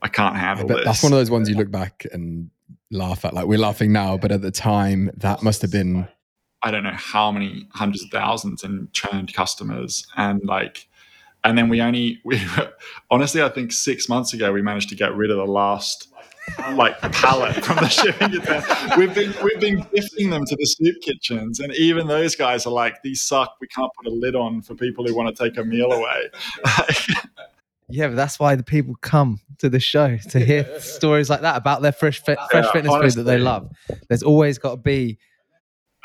I can't I handle bet this. that's one of those ones you look back and laugh at. Like we're laughing now, but at the time, that must have been. I don't know how many hundreds of thousands in churned customers and like and then we only we honestly I think six months ago we managed to get rid of the last like pallet from the shipping container. We've been we've been gifting them to the soup kitchens and even those guys are like these suck we can't put a lid on for people who want to take a meal away. Yeah, but that's why the people come to the show to hear stories like that about their fresh fit, fresh Yeah, fitness food that they love. There's always got to be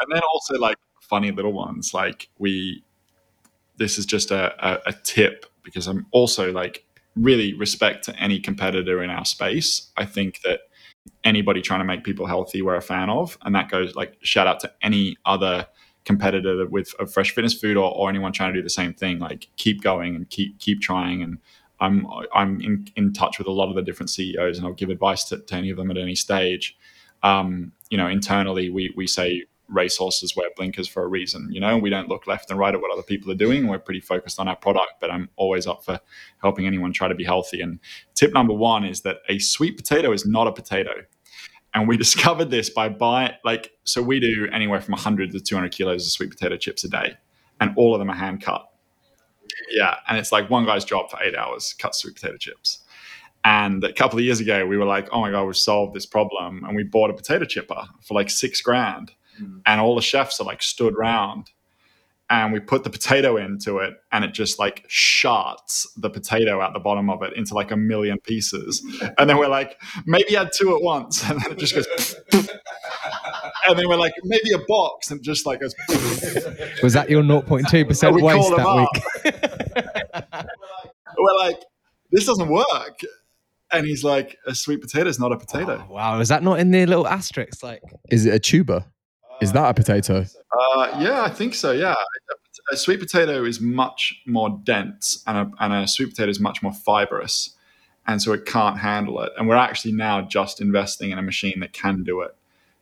and then also like funny little ones like we this is just a, a, a tip because i'm also like really respect to any competitor in our space. I think that anybody trying to make people healthy we're a fan of. And that goes like shout out to any other competitor with a fresh fitness food or, or anyone trying to do the same thing. Like keep going and keep keep trying. And i'm i'm in, in touch with a lot of the different ceos and i'll give advice to, to any of them at any stage. Um, you know internally we we say racehorses wear blinkers for a reason. You know, we don't look left and right at what other people are doing. We're pretty focused on our product, but I'm always up for helping anyone try to be healthy. And tip number one is that a sweet potato is not a potato. And we discovered this by buying, like, so we do anywhere from 100 to 200 kilos of sweet potato chips a day, and all of them are hand cut. Yeah. And it's like one guy's job for eight hours, cut sweet potato chips. And a couple of years ago, we were like, oh my God, we've solved this problem. And we bought a potato chipper for like six grand Mm. and all the chefs are like stood round and we put the potato into it and it just like sharts the potato at the bottom of it into like a million pieces. And then we're like maybe add two at once. And then it just goes and then we're like maybe a box. And just like goes Was that your 0.2% We waste call them that week? we're like this doesn't work. And he's like a sweet potato is not a potato. Oh, wow, is that not in the little asterisk? Like, Is it a tuber? Is that a potato? Uh, yeah, I think so. Yeah, a sweet potato is much more dense, and a, and a sweet potato is much more fibrous, and so it can't handle it. And we're actually now just investing in a machine that can do it.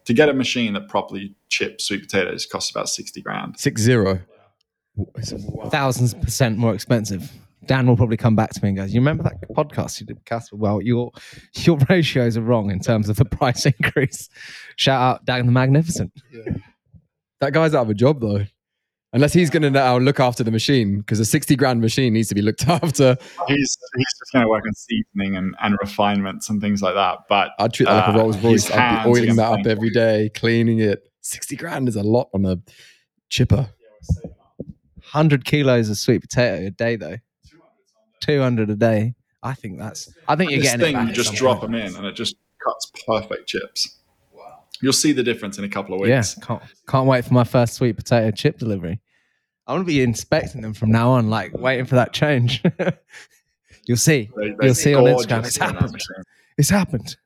To get a machine that properly chips sweet potatoes costs about sixty grand. Six zero. thousands percent more expensive. Dan will probably come back to me and goes, "You remember that podcast you did with Caspar? Well, your your ratios are wrong in terms of the price increase." Shout out Dan the Magnificent. That guy's out of a job though. Unless he's going to now look after the machine because a 60 grand machine needs to be looked after. He's he's just going to work on seasoning and, and refinements and things like that. But I'd treat that like a Uh, Rolls his Royce. I'd be oiling that up thank every you. day, cleaning it. 60 grand is a lot on a chipper. Hundred kilos of sweet potato a day, though. Two hundred a day. I think that's. I think you're this getting it thing back you just drop them in and it just cuts perfect chips. Wow! You'll see the difference in a couple of weeks. Yeah, weeks. can't can't wait for my first sweet potato chip delivery. I'm gonna be inspecting them from now on, like waiting for that change. You'll see. They- You'll see on Instagram. It's happened. It's happened.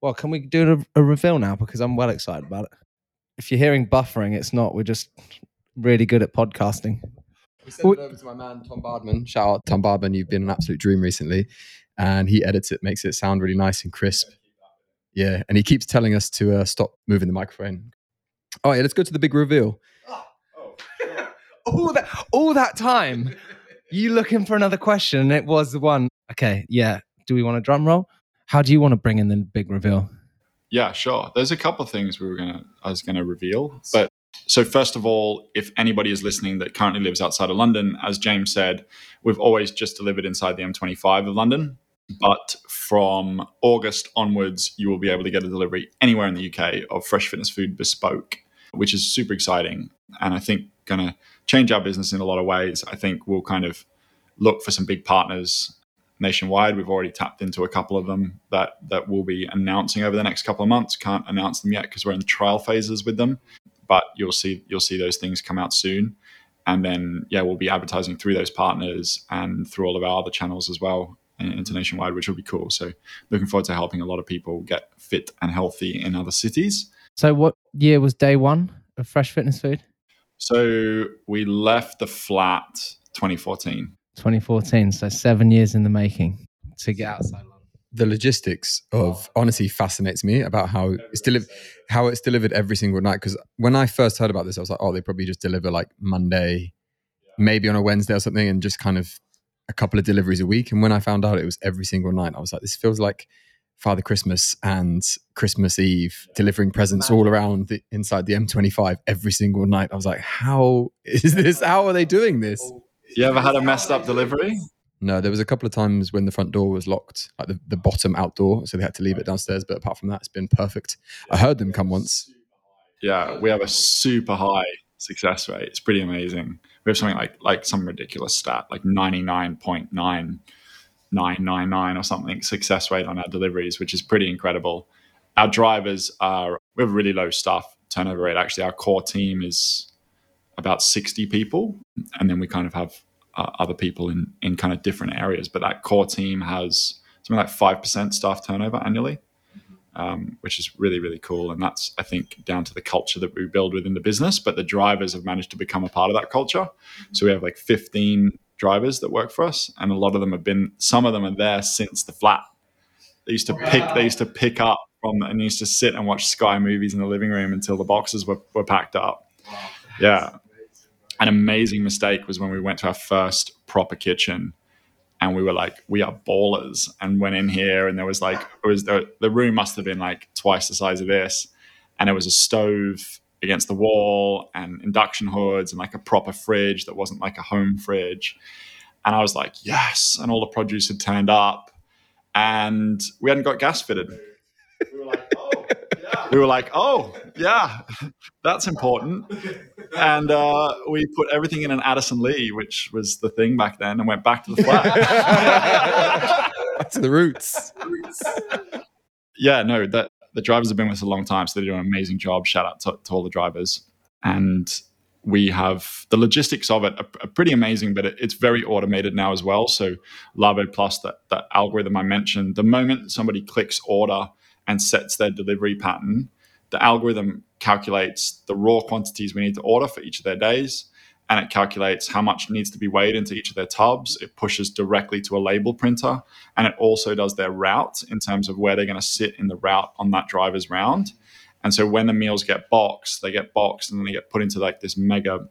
Well, can we do a, a reveal now? Because I'm well excited about it. If you're hearing buffering, it's not. We're just really good at podcasting. We sent it over to my man Tom Bardman. Shout out Tom Bardman. You've been an absolute dream recently, and he edits it, makes it sound really nice and crisp. Yeah, and he keeps telling us to uh, stop moving the microphone. Oh yeah, let's go to the big reveal. All that, all that time, you looking for another question, and it was the one. Okay, yeah. Do we want a drum roll? How do you want to bring in the big reveal? Yeah, sure. There's a couple of things we were gonna I was gonna reveal. But so first of all, if anybody is listening that currently lives outside of London, as James said, we've always just delivered inside the M25 of London. But from August onwards, you will be able to get a delivery anywhere in the UK of fresh fitness food bespoke, which is super exciting. And I think gonna change our business in a lot of ways. I think we'll kind of look for some big partners nationwide. We've already tapped into a couple of them that that we'll be announcing over the next couple of months. Can't announce them yet because we're in trial phases with them, but you'll see you'll see those things come out soon. And then yeah, we'll be advertising through those partners and through all of our other channels as well uh, into nationwide, which will be cool. So looking forward to helping a lot of people get fit and healthy in other cities. So, what year was day one of Fresh Fitness Food? So we left the flat 2014. 2014. So seven years in the making to get outside. The logistics of honestly fascinates me about how it's delivered, how it's delivered every single night. Because when I first heard about this, I was like, oh, they probably just deliver like Monday, maybe on a Wednesday or something, and just kind of a couple of deliveries a week. And when I found out it was every single night, I was like, this feels like Father Christmas and Christmas Eve delivering presents all around the, inside the M25 every single night. I was like, how is this? How are they doing this? You ever had a messed up delivery? No, there was a couple of times when the front door was locked, like the, the bottom outdoor, so they had to leave it downstairs. But apart from that, it's been perfect. I heard them come once. yeah, we have a super high success rate. It's pretty amazing. We have something like like some ridiculous stat, like ninety nine point nine nine nine nine or something success rate on our deliveries, which is pretty incredible. Our drivers are we have really low staff turnover rate. Actually, our core team is about sixty people, and then we kind of have uh, other people in in kind of different areas. But that core team has something like five percent staff turnover annually um, which is really really cool. And that's i think down to the culture that we build within the business but the drivers have managed to become a part of that culture. So we have like 15 drivers that work for us and a lot of them have been some of them are there since the flat. They used to pick they used to pick up from and used to sit and watch sky movies in the living room until the boxes were, were packed up. Yeah an amazing mistake was when we went to our first proper kitchen and we were like, we are ballers, and went in here, and there was like, it was the, the room must have been like twice the size of this, and there was a stove against the wall, and induction hoods, and like a proper fridge that wasn't like a home fridge, and I was like, yes, and all the produce had turned up, and we hadn't got gas fitted. We were like. We were like, oh, yeah, that's important. And uh, we put everything in an Addison Lee, which was the thing back then, and went back to the flat. Back to the roots. yeah, no, that the drivers have been with us a long time, so they do an amazing job. Shout out to, to all the drivers. And we have the logistics of it are, are pretty amazing, but it, it's very automated now as well. So Lavo Plus, that, that algorithm I mentioned, the moment somebody clicks order and sets their delivery pattern, the algorithm calculates the raw quantities we need to order for each of their days and it calculates how much needs to be weighed into each of their tubs. It pushes directly to a label printer, and it also does their route in terms of where they're going to sit in the route on that driver's round. And so when the meals get boxed, they get boxed and then they get put into like this mega,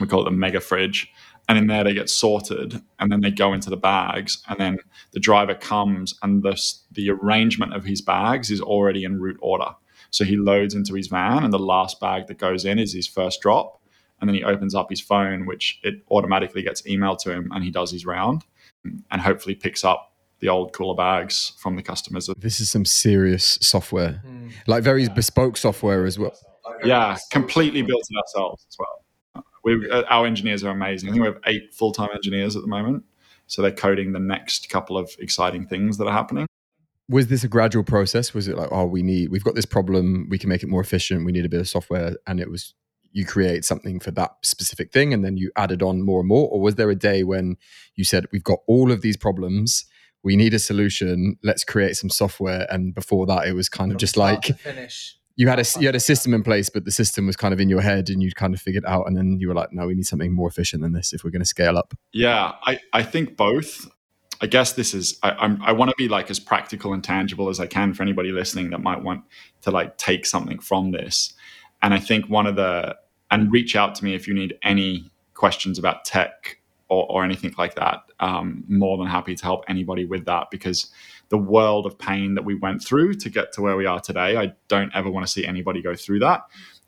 we call it the mega fridge. And in there they get sorted and then they go into the bags. And then the driver comes and the, the arrangement of his bags is already in route order. So he loads into his van and the last bag that goes in is his first drop and then he opens up his phone, which it automatically gets emailed to him, and he does his round, and hopefully picks up the old cooler bags from the customers. This is some serious software, mm. like very yeah. bespoke software as well. Yeah, completely built it ourselves as well. We, uh, our engineers are amazing. I think we have eight full time engineers at the moment, so they're coding the next couple of exciting things that are happening. Was this a gradual process? Was it like, oh, we need, we've got this problem, we can make it more efficient, we need a bit of software, and it was you create something for that specific thing and then you added on more and more or was there a day when you said we've got all of these problems we need a solution let's create some software and before that it was kind of just like finish you had a you had a system in place but the system was kind of in your head and you'd kind of figured out and then you were like no we need something more efficient than this if we're going to scale up yeah i i think both I guess this is I, I'm, I want to be like as practical and tangible as I can for anybody listening that might want to like take something from this. And I think one of the, and reach out to me if you need any questions about tech or, or anything like that. Um, more than happy to help anybody with that because the world of pain that we went through to get to where we are today, I don't ever want to see anybody go through that.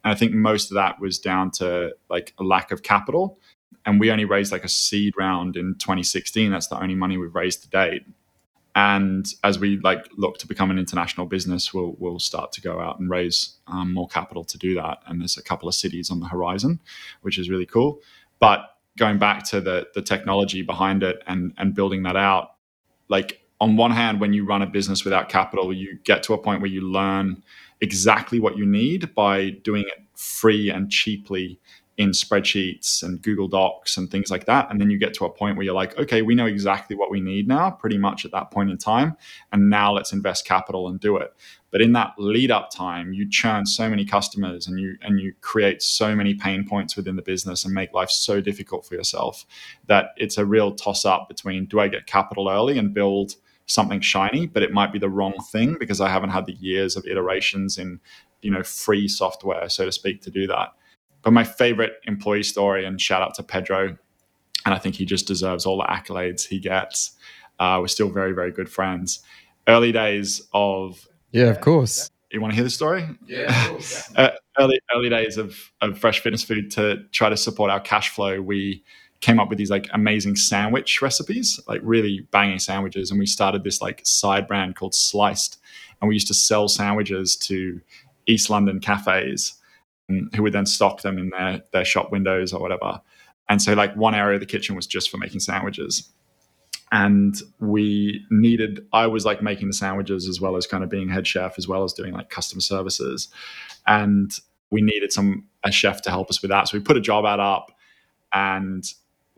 And I think most of that was down to like a lack of capital. And we only raised like a seed round in 2016. That's the only money we've raised to date and as we like look to become an international business we'll we'll start to go out and raise um, more capital to do that and there's a couple of cities on the horizon which is really cool but going back to the the technology behind it and and building that out like on one hand when you run a business without capital you get to a point where you learn exactly what you need by doing it free and cheaply in spreadsheets and Google Docs and things like that. And then you get to a point where you're like, okay, we know exactly what we need now, pretty much at that point in time. And now let's invest capital and do it. But in that lead up time, you churn so many customers and you and you create so many pain points within the business and make life so difficult for yourself that it's a real toss up between do I get capital early and build something shiny, but it might be the wrong thing because I haven't had the years of iterations in, you know, free software, so to speak, to do that but my favorite employee story, and shout out to Pedro, and I think he just deserves all the accolades he gets. Uh, we're still very, very good friends. Early days of yeah, of course. You want to hear the story? Yeah. uh, early early days of of Fresh Fitness Food to try to support our cash flow. We came up with these like amazing sandwich recipes, like really banging sandwiches, and we started this like side brand called Sliced, and we used to sell sandwiches to East London cafes um, who would then stock them in their their shop windows or whatever. And so like one area of the kitchen was just for making sandwiches. And we needed I was like making the sandwiches as well as kind of being head chef as well as doing like customer services. And we needed some a chef to help us with that. So we put a job ad up and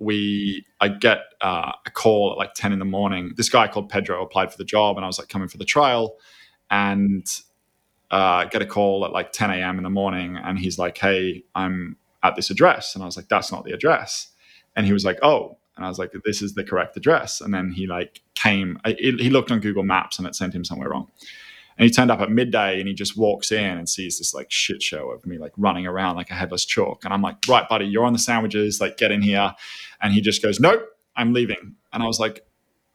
we I get uh, a call at like 10 in the morning. This guy called Pedro applied for the job and I was like coming for the trial and uh, get a call at like 10 a.m. in the morning, and he's like, "Hey, I'm at this address," and I was like, "That's not the address," and he was like, "Oh." And I was like, "This is the correct address." And then he like came. he looked on Google Maps, and it sent him somewhere wrong. And he turned up at midday, and he just walks in and sees this like shit show of me like running around like a headless chalk. And I'm like, "Right, buddy, you're on the sandwiches. Like, get in here." And he just goes, "Nope, I'm leaving." And I was like,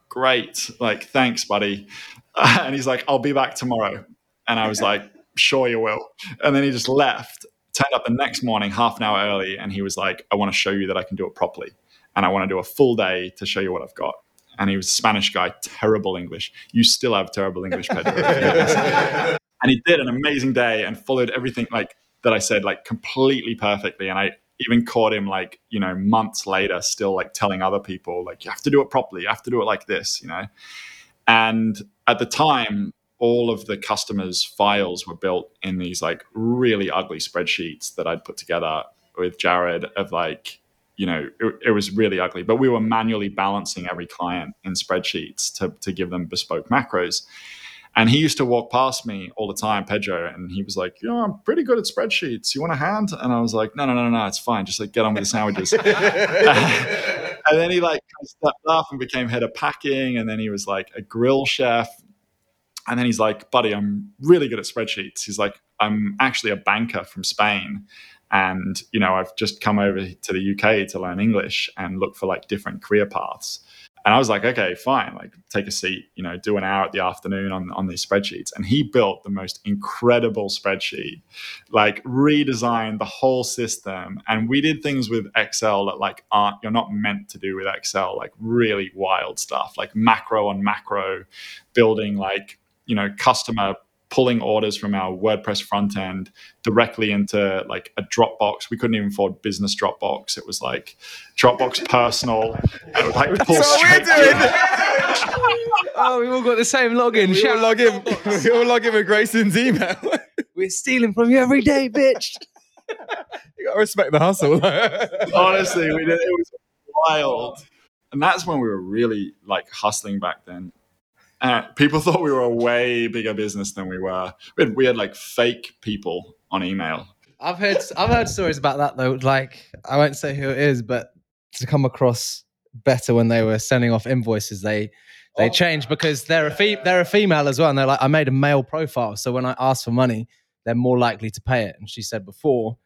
"Great, like, thanks, buddy." and he's like, "I'll be back tomorrow." And I was like, sure you will. And then he just left, turned up the next morning, half an hour early, and he was like, I want to show you that I can do it properly. And I want to do a full day to show you what I've got. And he was a Spanish guy, terrible English. You still have terrible English, Pedro. and he did an amazing day and followed everything like that I said like completely perfectly. And I even caught him like you know months later, still like telling other people like you have to do it properly, you have to do it like this, you know. And at the time, all of the customers' files were built in these like really ugly spreadsheets that I'd put together with Jared of like you know it, it, was really ugly but we were manually balancing every client in spreadsheets to, to give them bespoke macros and he used to walk past me all the time, Pedro, and he was like, "You know, I'm pretty good at spreadsheets. You want a hand?" And I was like, "No, no, no, no, it's fine. Just like get on with the sandwiches." and then he like stepped up and became head of packing, and then he was like a grill chef. And then he's like, "Buddy, I'm really good at spreadsheets." He's like, "I'm actually a banker from Spain." And you know, I've just come over to the UK to learn English and look for like different career paths. And I was like, okay, fine, like take a seat, you know, do an hour at the afternoon on, on these spreadsheets. And he built the most incredible spreadsheet, like redesigned the whole system. And we did things with Excel that like aren't you're not meant to do with Excel, like really wild stuff, like macro on macro, building like, you know, customer pulling orders from our WordPress front end directly into like a Dropbox. We couldn't even afford business Dropbox. It was like Dropbox personal. And would, like pull That's what we're doing. oh, we all got the same login. We all log in. We all log in with Grayson's email. We're stealing from you every day, bitch. you gotta respect the hustle. Honestly, we did. It was wild, and that's when we were really like hustling back then. Uh, people thought we were a way bigger business than we were. We had, we had like fake people on email. I've heard I've heard stories about that though. Like I won't say who it is, but to come across better when they were sending off invoices, they they oh. changed because they're a fe- they're a female as well, and they're like I made a male profile, so when I ask for money, they're more likely to pay it. And she said before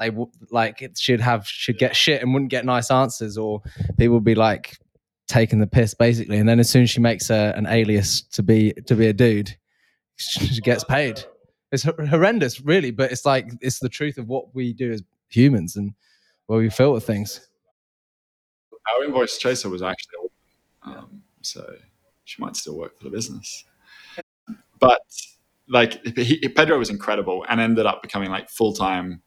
they w- like it should have should get shit and wouldn't get nice answers, or people would be like taking the piss basically. And then as soon as she makes a, an alias to be to be a dude, she gets paid. It's horrendous, really, but it's like it's the truth of what we do as humans and where we feel with things. Our invoice chaser was actually, um, so she might still work for the business. But like he, Pedro was incredible and ended up becoming like full time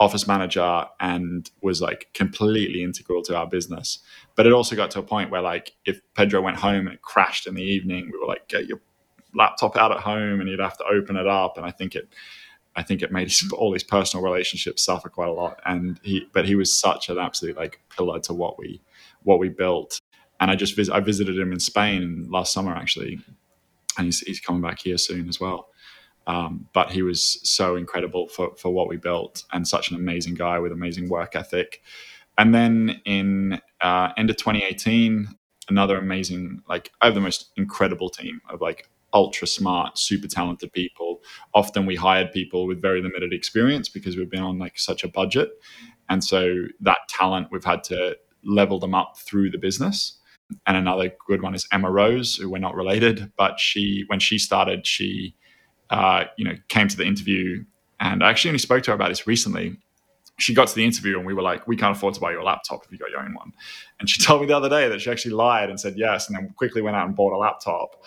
office manager and was like completely integral to our business. But it also got to a point where like if Pedro went home and it crashed in the evening, we were like, get your laptop out at home and you'd have to open it up. And I think it I think it made all these personal relationships suffer quite a lot. And he but he was such an absolute like pillar to what we what we built. And I just vis- I visited him in Spain last summer actually. And he's, he's coming back here soon as well. Um, but he was so incredible for, for what we built and such an amazing guy with amazing work ethic. And then in uh, end of 2018, another amazing, like I have the most incredible team of like ultra smart, super talented people. Often we hired people with very limited experience because we've been on like such a budget. And so that talent, we've had to level them up through the business. And another good one is Emma Rose, who we're not related, but she, when she started, she uh, you know, came to the interview, and I actually only spoke to her about this recently. She got to the interview, and we were like, "We can't afford to buy you a laptop if you got your own one." And she told me the other day that she actually lied and said yes, and then quickly went out and bought a laptop.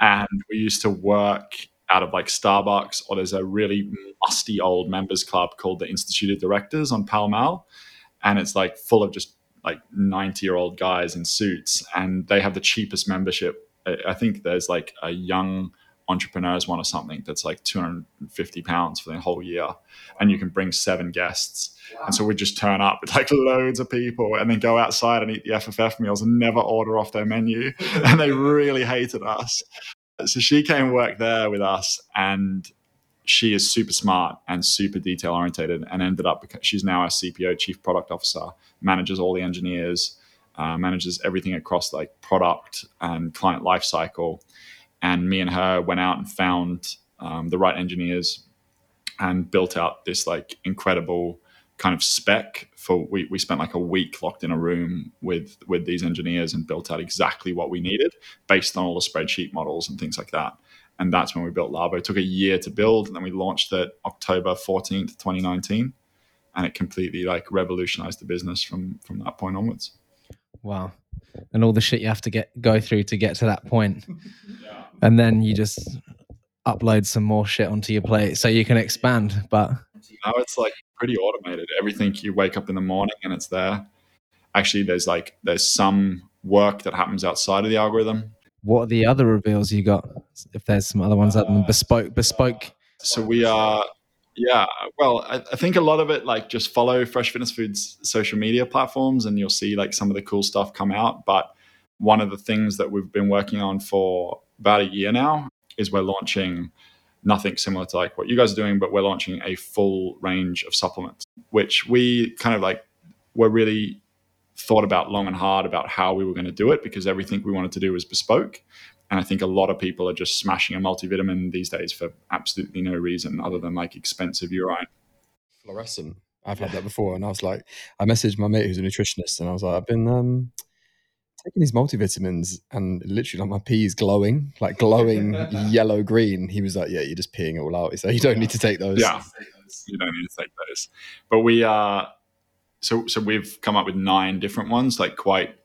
And we used to work out of like Starbucks, or there's a really musty old members club called the Institute of Directors on Pall Mall, and it's like full of just like 90 year old guys in suits, and they have the cheapest membership. I think there's like a young entrepreneurs one or something that's like 250 pounds for the whole year and you can bring seven guests. Wow. and so we just turn up with like loads of people and then go outside and eat the fff meals and never order off their menu. And they really hated us. So she came work there with us and she is super smart and super detail orientated and ended up because she's now our cpo chief product officer manages all the engineers uh, manages everything across like product and client lifecycle and me and her went out and found um, the right engineers and built out this like incredible kind of spec for we, we spent like a week locked in a room with with these engineers and built out exactly what we needed based on all the spreadsheet models and things like that and that's when we built Lavo. It took a year to build, and then we launched it October 14th, 2019. And it completely like revolutionized the business from from that point onwards. Wow. And all the shit you have to get go through to get to that point. yeah and then you just upload some more shit onto your plate so you can expand. But now it's like pretty automated. Everything you wake up in the morning and it's there. Actually, there's like there's some work that happens outside of the algorithm. what are the other reveals you got? If there's some other ones other than uh, bespoke, bespoke. So we are, yeah. Well, I, I think a lot of it like just follow Fresh Fitness Foods social media platforms, and you'll see like some of the cool stuff come out. But one of the things that we've been working on for about a year now is we're launching nothing similar to like what you guys are doing, but we're launching a full range of supplements, which we kind of like were really thought about long and hard about how we were going to do it because everything we wanted to do was bespoke. And I think a lot of people are just smashing a multivitamin these days for absolutely no reason other than like expensive urine. Fluorescent. I've had that before, and I was like, I messaged my mate who's a nutritionist, and I was like, I've been um, taking these multivitamins, and literally, like my pee is glowing, like glowing yellow green. He was like, Yeah, you're just peeing it all out. So you don't need to take those. Yeah, you don't need to take those. But we are so so we've come up with nine different ones, like quite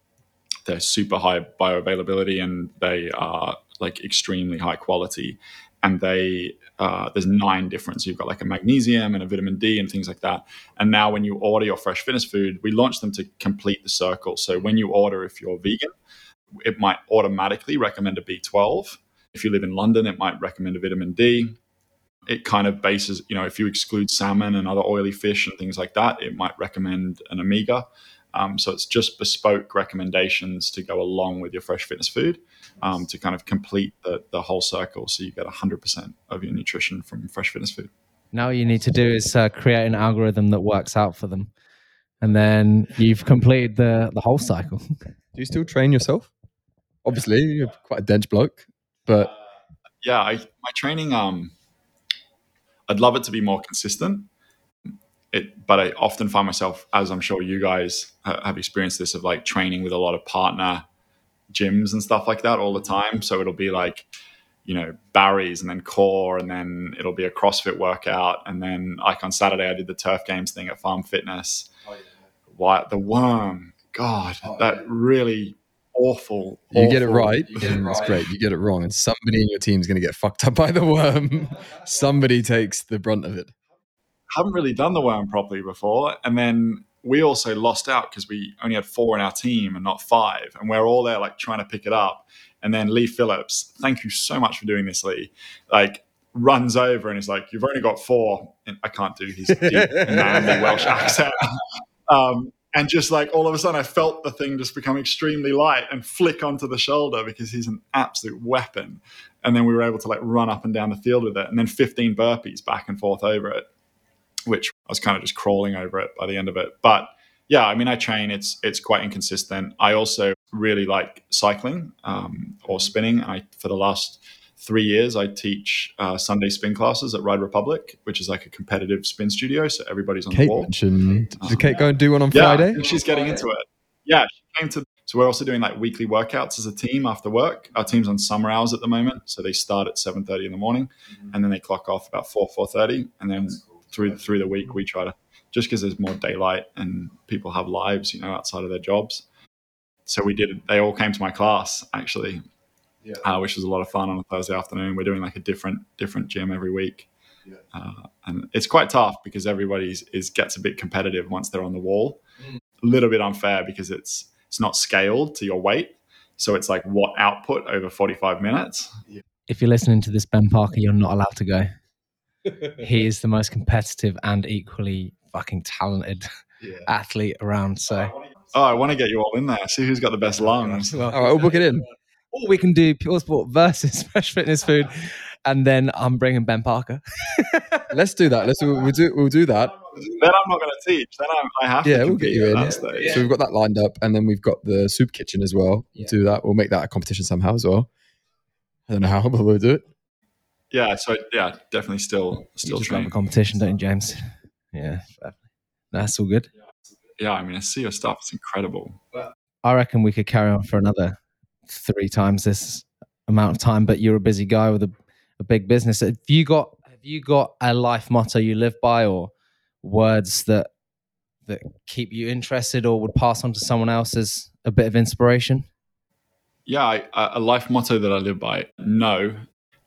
they're super high bioavailability and they are like extremely high quality. And they uh, there's nine different. So you've got like a magnesium and a vitamin D and things like that. And now when you order your fresh fitness food, we launch them to complete the circle. So when you order, if you're vegan, it might automatically recommend a B12. If you live in London, it might recommend a vitamin D it kind of bases, you know, if you exclude salmon and other oily fish and things like that, it might recommend an omega. Um, so it's just bespoke recommendations to go along with your fresh fitness food um, to kind of complete the, the whole circle. So you get 100% of your nutrition from fresh fitness food. Now, all you need to do is uh, create an algorithm that works out for them. And then you've completed the, the whole cycle. Do you still train yourself? Obviously, you're quite a dense bloke, but yeah, I, my training, um, I'd love it to be more consistent. It, but I often find myself, as I'm sure you guys have experienced this, of like training with a lot of partner gyms and stuff like that all the mm-hmm. time. So it'll be like, you know, Barry's and then core, and then it'll be a CrossFit workout. And then, like on Saturday, I did the Turf Games thing at Farm Fitness. Oh, yeah. Why the worm? God, oh, that yeah. really awful. You awful. get it right, you get it right. That's great. You get it wrong, and somebody in your team is going to get fucked up by the worm. somebody takes the brunt of it. Haven't really done the worm properly before, and then we also lost out because we only had four in our team and not five, and we're all there like trying to pick it up. And then Lee Phillips, thank you so much for doing this, Lee. Like runs over and is like, "You've only got four. And I can't do his deep manly Welsh accent. Um, and just like all of a sudden, I felt the thing just become extremely light and flick onto the shoulder because he's an absolute weapon. And then we were able to like run up and down the field with it, and then 15 burpees back and forth over it, which I was kind of just crawling over it by the end of it. But yeah, I mean, I train. It's it's quite inconsistent. I also really like cycling um, or spinning. I for the last three years, I teach uh, Sunday spin classes at Ride Republic, which is like a competitive spin studio. So everybody's on Kate the wall. Mentioned, did Kate go and do one on yeah, Friday? she's getting into it. Yeah, she came to. So we're also doing like weekly workouts as a team after work. Our team's on summer hours at the moment, so they start at seven thirty in the morning, mm-hmm. and then they clock off about four four thirty, and then cool. Through through the week we try to just because there's more daylight and people have lives, you know, outside of their jobs. So we did. They all came to my class actually yeah. uh, which was a lot of fun on a Thursday afternoon. We're doing like a different different gym every week, yeah. uh, and it's quite tough because everybody is gets a bit competitive once they're on the wall. Mm. A little bit unfair because it's it's not scaled to your weight, so it's like what output over forty five minutes. Yeah. If you're listening to this, Ben Parker, you're not allowed to go. he is the most competitive and equally fucking talented athlete around. So. Oh, I want to oh, get you all in there. See who's got the best lungs. Well, all right, we'll book it in or we can do pure sport versus fresh fitness food, and then I'm bringing Ben Parker. Let's do that. Let's we'll do we'll do that. Then I'm not going to teach. Then I'm, i have yeah, to. we'll get you in. Yeah. So we've got that lined up, and then we've got the soup kitchen as well. Yeah. Do that. We'll make that a competition somehow as well. I don't know how, but we'll do it. Yeah. So yeah, definitely still still trying a competition, don't you, James? Yeah, that's all good. Yeah, I mean, I see your stuff. It's incredible. I reckon we could carry on for another three times this amount of time, but you're a busy guy with a, a big business. Have you got have you got a life motto you live by, or words that that keep you interested, or would pass on to someone else as a bit of inspiration? Yeah, I, a life motto that I live by. No,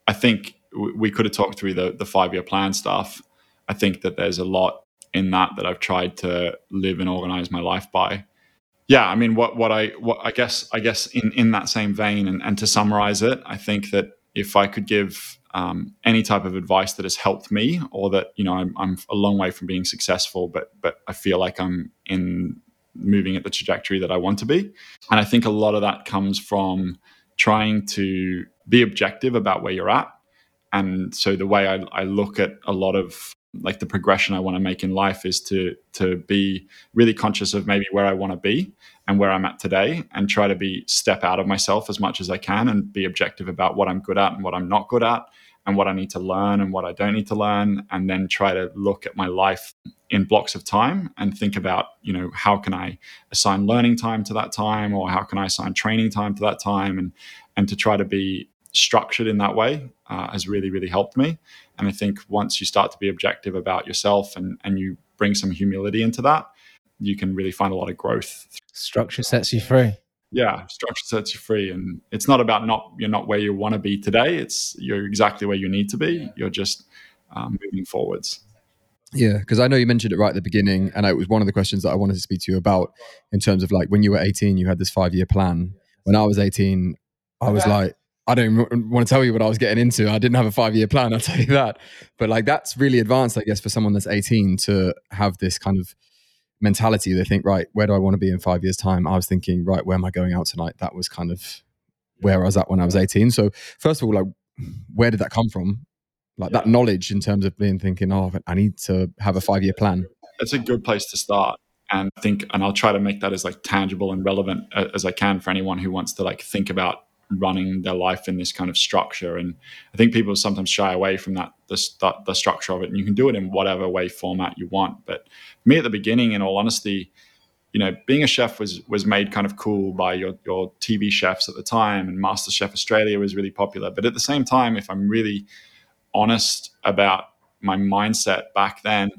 I think we could have talked through the the five year plan stuff. I think that there's a lot in that that I've tried to live and organize my life by. Yeah, I mean, what what I what I guess I guess in in that same vein, and, and to summarize it, I think that if I could give um, any type of advice that has helped me, or that you know I'm, I'm a long way from being successful, but but I feel like I'm in moving at the trajectory that I want to be, and I think a lot of that comes from trying to be objective about where you're at. And so the way I, I look at a lot of like the progression I want to make in life is to to be really conscious of maybe where I want to be and where I'm at today and try to be step out of myself as much as I can and be objective about what I'm good at and what I'm not good at and what I need to learn and what I don't need to learn and then try to look at my life in blocks of time and think about you know how can I assign learning time to that time or how can I assign training time to that time and and to try to be structured in that way uh, has really really helped me. And I think once you start to be objective about yourself and and you bring some humility into that you can really find a lot of growth. Structure sets you free. yeah structure sets you free. And it's not about not you're not where you want to be today. It's you're exactly where you need to be. You're just um, moving forwards. Yeah, because I know you mentioned it right at the beginning, and it was one of the questions that I wanted to speak to you about in terms of like when you were 18, you had this five year plan. When I was 18, I was like, I don't want to tell you what I was getting into. I didn't have a five year plan, I'll tell you that. But like that's really advanced, I guess, for someone that's 18 to have this kind of mentality. They think, right, where do I want to be in five years' time? I was thinking, right, where am I going out tonight? That was kind of where I was at when I was 18. So, first of all, like, where did that come from? Like that knowledge in terms of being thinking, oh, I need to have a five year plan. it's a good place to start and I think and I'll try to make that as like tangible and relevant uh, as I can for anyone who wants to like think about running their life in this kind of structure. And I think people sometimes shy away from that the, the, structure of it and you can do it in whatever way format you want. But me at the beginning in all honesty you know being a chef was was made kind of cool by your your TV chefs at the time and MasterChef Australia was really popular. But at the same time if I'm really honest about my mindset back then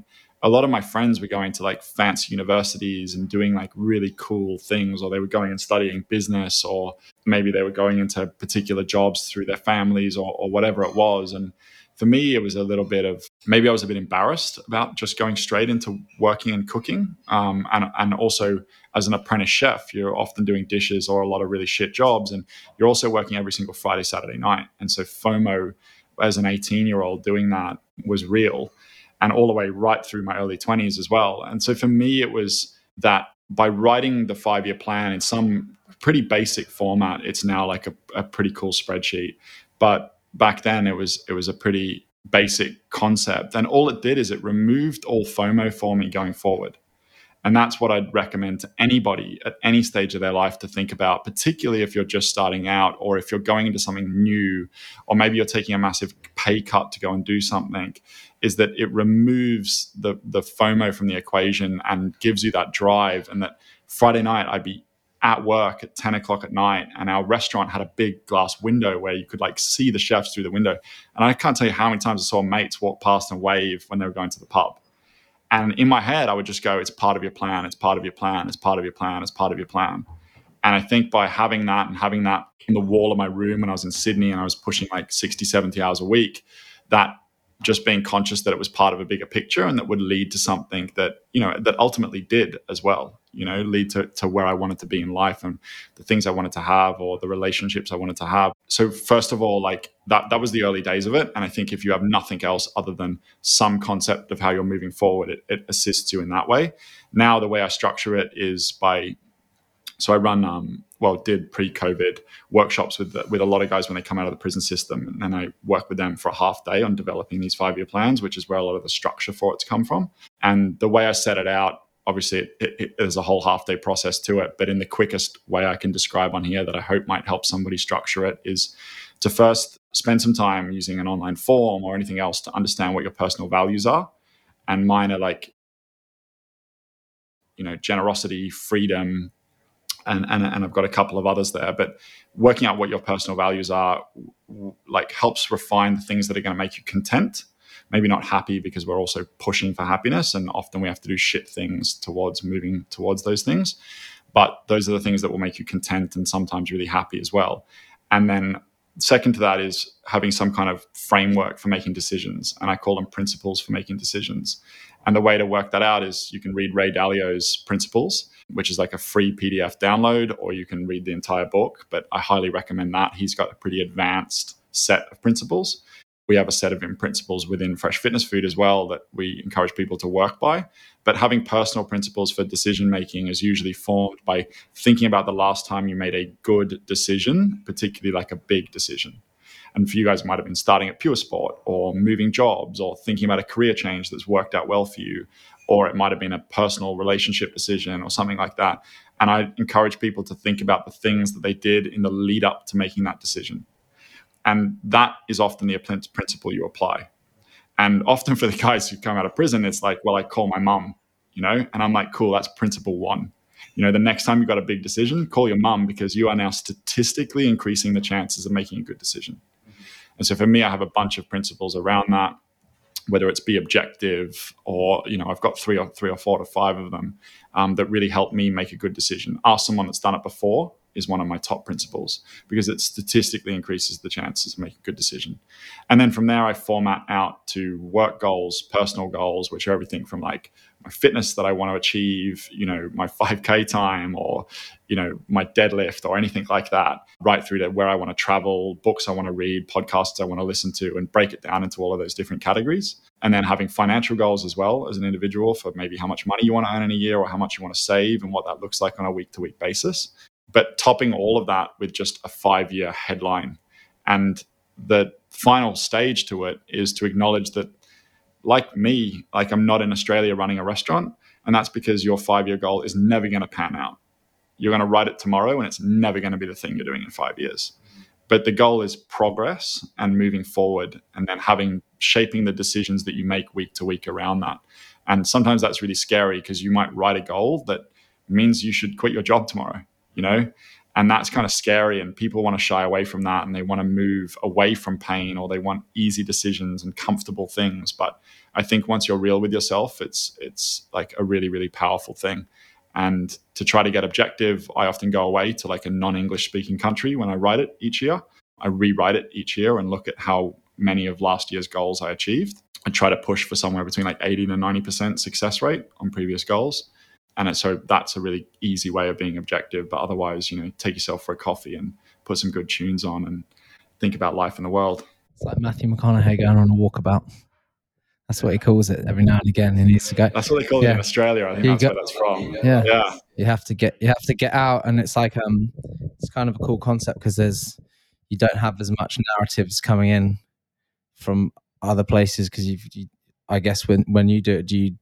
a lot of my friends were going to like fancy universities and doing like really cool things or they were going and studying business or maybe they were going into particular jobs through their families or, or whatever it was. And for me it was a little bit of maybe i was a bit embarrassed about just going straight into working and cooking. Um, and, and also as an apprentice chef you're often doing dishes or a lot of really shit jobs and you're also working every single friday saturday night. And so fomo as an 18 year old doing that was real and all the way right through my early 20s as well. And so for me, it was that by writing the five year plan in some pretty basic format, it's now like a, a pretty cool spreadsheet. But back then, it was it was a pretty basic concept, and all it did is it removed all FOMO for me going forward. And that's what I'd recommend to anybody at any stage of their life to think about, particularly if you're just starting out or if you're going into something new, or maybe you're taking a massive pay cut to go and do something, is that it removes the, the FOMO from the equation and gives you that drive. And that Friday night, I'd be at work at 10 o'clock at night and our restaurant had a big glass window where you could like see the chefs through the window and i can't tell you how many times i saw mates walk past and wave when they were going to the pub and in my head, I would just go, it's part of your plan, it's part of your plan, it's part of your plan, it's part of your plan. And I think by having that and having that in the wall of my room when I was in Sydney and I was pushing like 60, 70 hours a week, that just being conscious that it was part of a bigger picture and that would lead to something that, you know, that ultimately did as well, you know, lead to, to where I wanted to be in life and the things I wanted to have or the relationships I wanted to have. So first of all, like that, that was the early days of it. And I think if you have nothing else other than some concept of how you're moving forward, it, it assists you in that way. Now, the way I structure it is by so I run, um, well, did pre-COVID workshops with with a lot of guys when they come out of the prison system, and then I work with them for a half day on developing these five-year plans, which is where a lot of the structure for it's come from. And the way I set it out, obviously, it, it, it, there's a whole half-day process to it, but in the quickest way I can describe on here that I hope might help somebody structure it is to first spend some time using an online form or anything else to understand what your personal values are, and mine are like, you know, generosity, freedom and, and and I've got a couple of others there. But working out what your personal values are, like helps refine the things that are going to make you content. Maybe not happy because we're also pushing for happiness, and often we have to do shit things towards moving towards those things. But those are the things that will make you content and sometimes really happy as well. And then second to that is having some kind of framework for making decisions. And I call them principles for making decisions. And the way to work that out is you can read Ray Dalio's Principles, which is like a free PDF download, or you can read the entire book. But I highly recommend that. He's got a pretty advanced set of principles. We have a set of principles within Fresh Fitness Food as well that we encourage people to work by. But having personal principles for decision making is usually formed by thinking about the last time you made a good decision, particularly like a big decision. And for you guys, might have been starting at Pure Sport or moving jobs or thinking about a career change that's worked out well for you. Or it might have been a personal relationship decision or something like that. And I encourage people to think about the things that they did in the lead up to making that decision. And that is often the principle you apply. And often for the guys who come out of prison, it's like, well, I call my mum, you know, and I'm like, cool, that's principle one. You know, the next time you've got a big decision, call your mum because you are now statistically increasing the chances of making a good decision. And so for me, I have a bunch of principles around that, whether it's be objective or, you know, I've got three or three or four to five of them um, that really help me make a good decision. Ask someone that's done it before is one of my top principles because it statistically increases the chances of making a good decision. And then from there, I format out to work goals, personal goals, which are everything from like my fitness that I want to achieve, you know, my 5K time or, you know, my deadlift or anything like that, right through to where I want to travel, books I want to read, podcasts I want to listen to, and break it down into all of those different categories. And then having financial goals as well as an individual for maybe how much money you want to earn in a year or how much you want to save and what that looks like on a week to week basis but topping all of that with just a five year headline. And the final stage to it is to acknowledge that, like me, like I'm not in Australia running a restaurant. And that's because your five year goal is never going to pan out. You're going to write it tomorrow and it's never going to be the thing you're doing in five years. But the goal is progress and moving forward and then having shaping the decisions that you make week to week around that. And sometimes that's really scary because you might write a goal that means you should quit your job tomorrow you know and that's kind of scary and people want to shy away from that and they want to move away from pain or they want easy decisions and comfortable things. But i think once you're real with yourself it's it's like a really really powerful thing. And to try to get objective i often go away to like a non-english speaking country when i write it each year. I rewrite it each year and look at how many of last year's goals i achieved. I try to push for somewhere between like 80 to 90% success rate on previous goals and so that's a really easy way of being objective but otherwise you know take yourself for a coffee and put some good tunes on and think about life in the world. It's like matthew mcconaughey going on a walkabout. That's what he calls it every now and again. He needs to go that's what they call yeah. it in australia. I think that's go. where that's from. Yeah. Yeah. You have to get you have to get out. And it's like um it's kind of a cool concept because there's you don't have as much narratives coming in from other places because you i guess when when you do it do you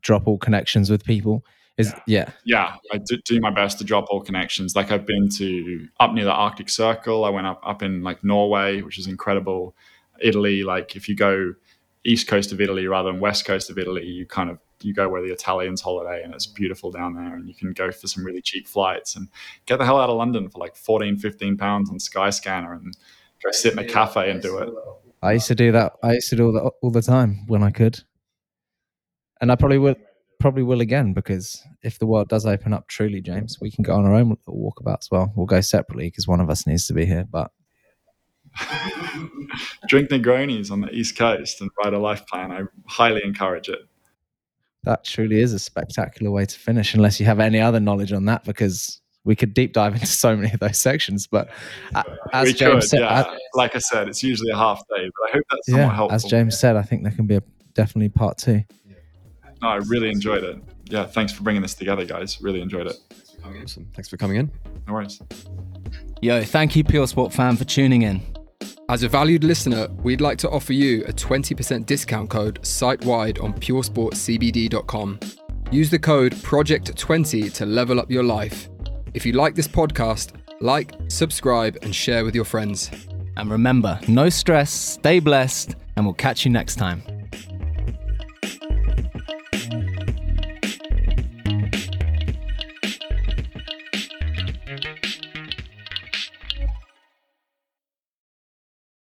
drop all connections with people is yeah. Yeah. I do, do, my best to drop all connections. Like I've been to up near the Arctic Circle. I went up up in like Norway, which is incredible. Italy, like if you go east coast of Italy rather than west coast of Italy, you kind of you go where the Italians holiday and it's beautiful down there and you can go for some really cheap flights and get the hell out of London for like 14, 15 pounds on Skyscanner and go sit in a cafe and do it. I used to do that. I used to do that all the time when I could. And I probably would probably will again because if the world does open up truly, James, we can go on our own walkabout as well. We'll go separately because one of us needs to be here. But drink Negronis on the East Coast and write a life plan. I highly encourage it. That truly is a spectacular way to finish, unless you have any other knowledge on that, because we could deep dive into so many of those sections. But as we James could, said, yeah. like I said, it's usually a half day, but I hope that's somewhat yeah, helpful. As James said, I think there can be a, definitely part two. No, I really enjoyed it. Yeah, thanks for bringing this together, guys. Really enjoyed it. Awesome. Thanks for coming in. No worries. Yo, thank you, Pure Sport fan, for tuning in. As a valued listener, we'd like to offer you a 20% discount code site wide on puresportcbd.com. Use the code PROJECT20 to level up your life. If you like this podcast, like, subscribe, and share with your friends. And remember, no stress, stay blessed, and we'll catch you next time.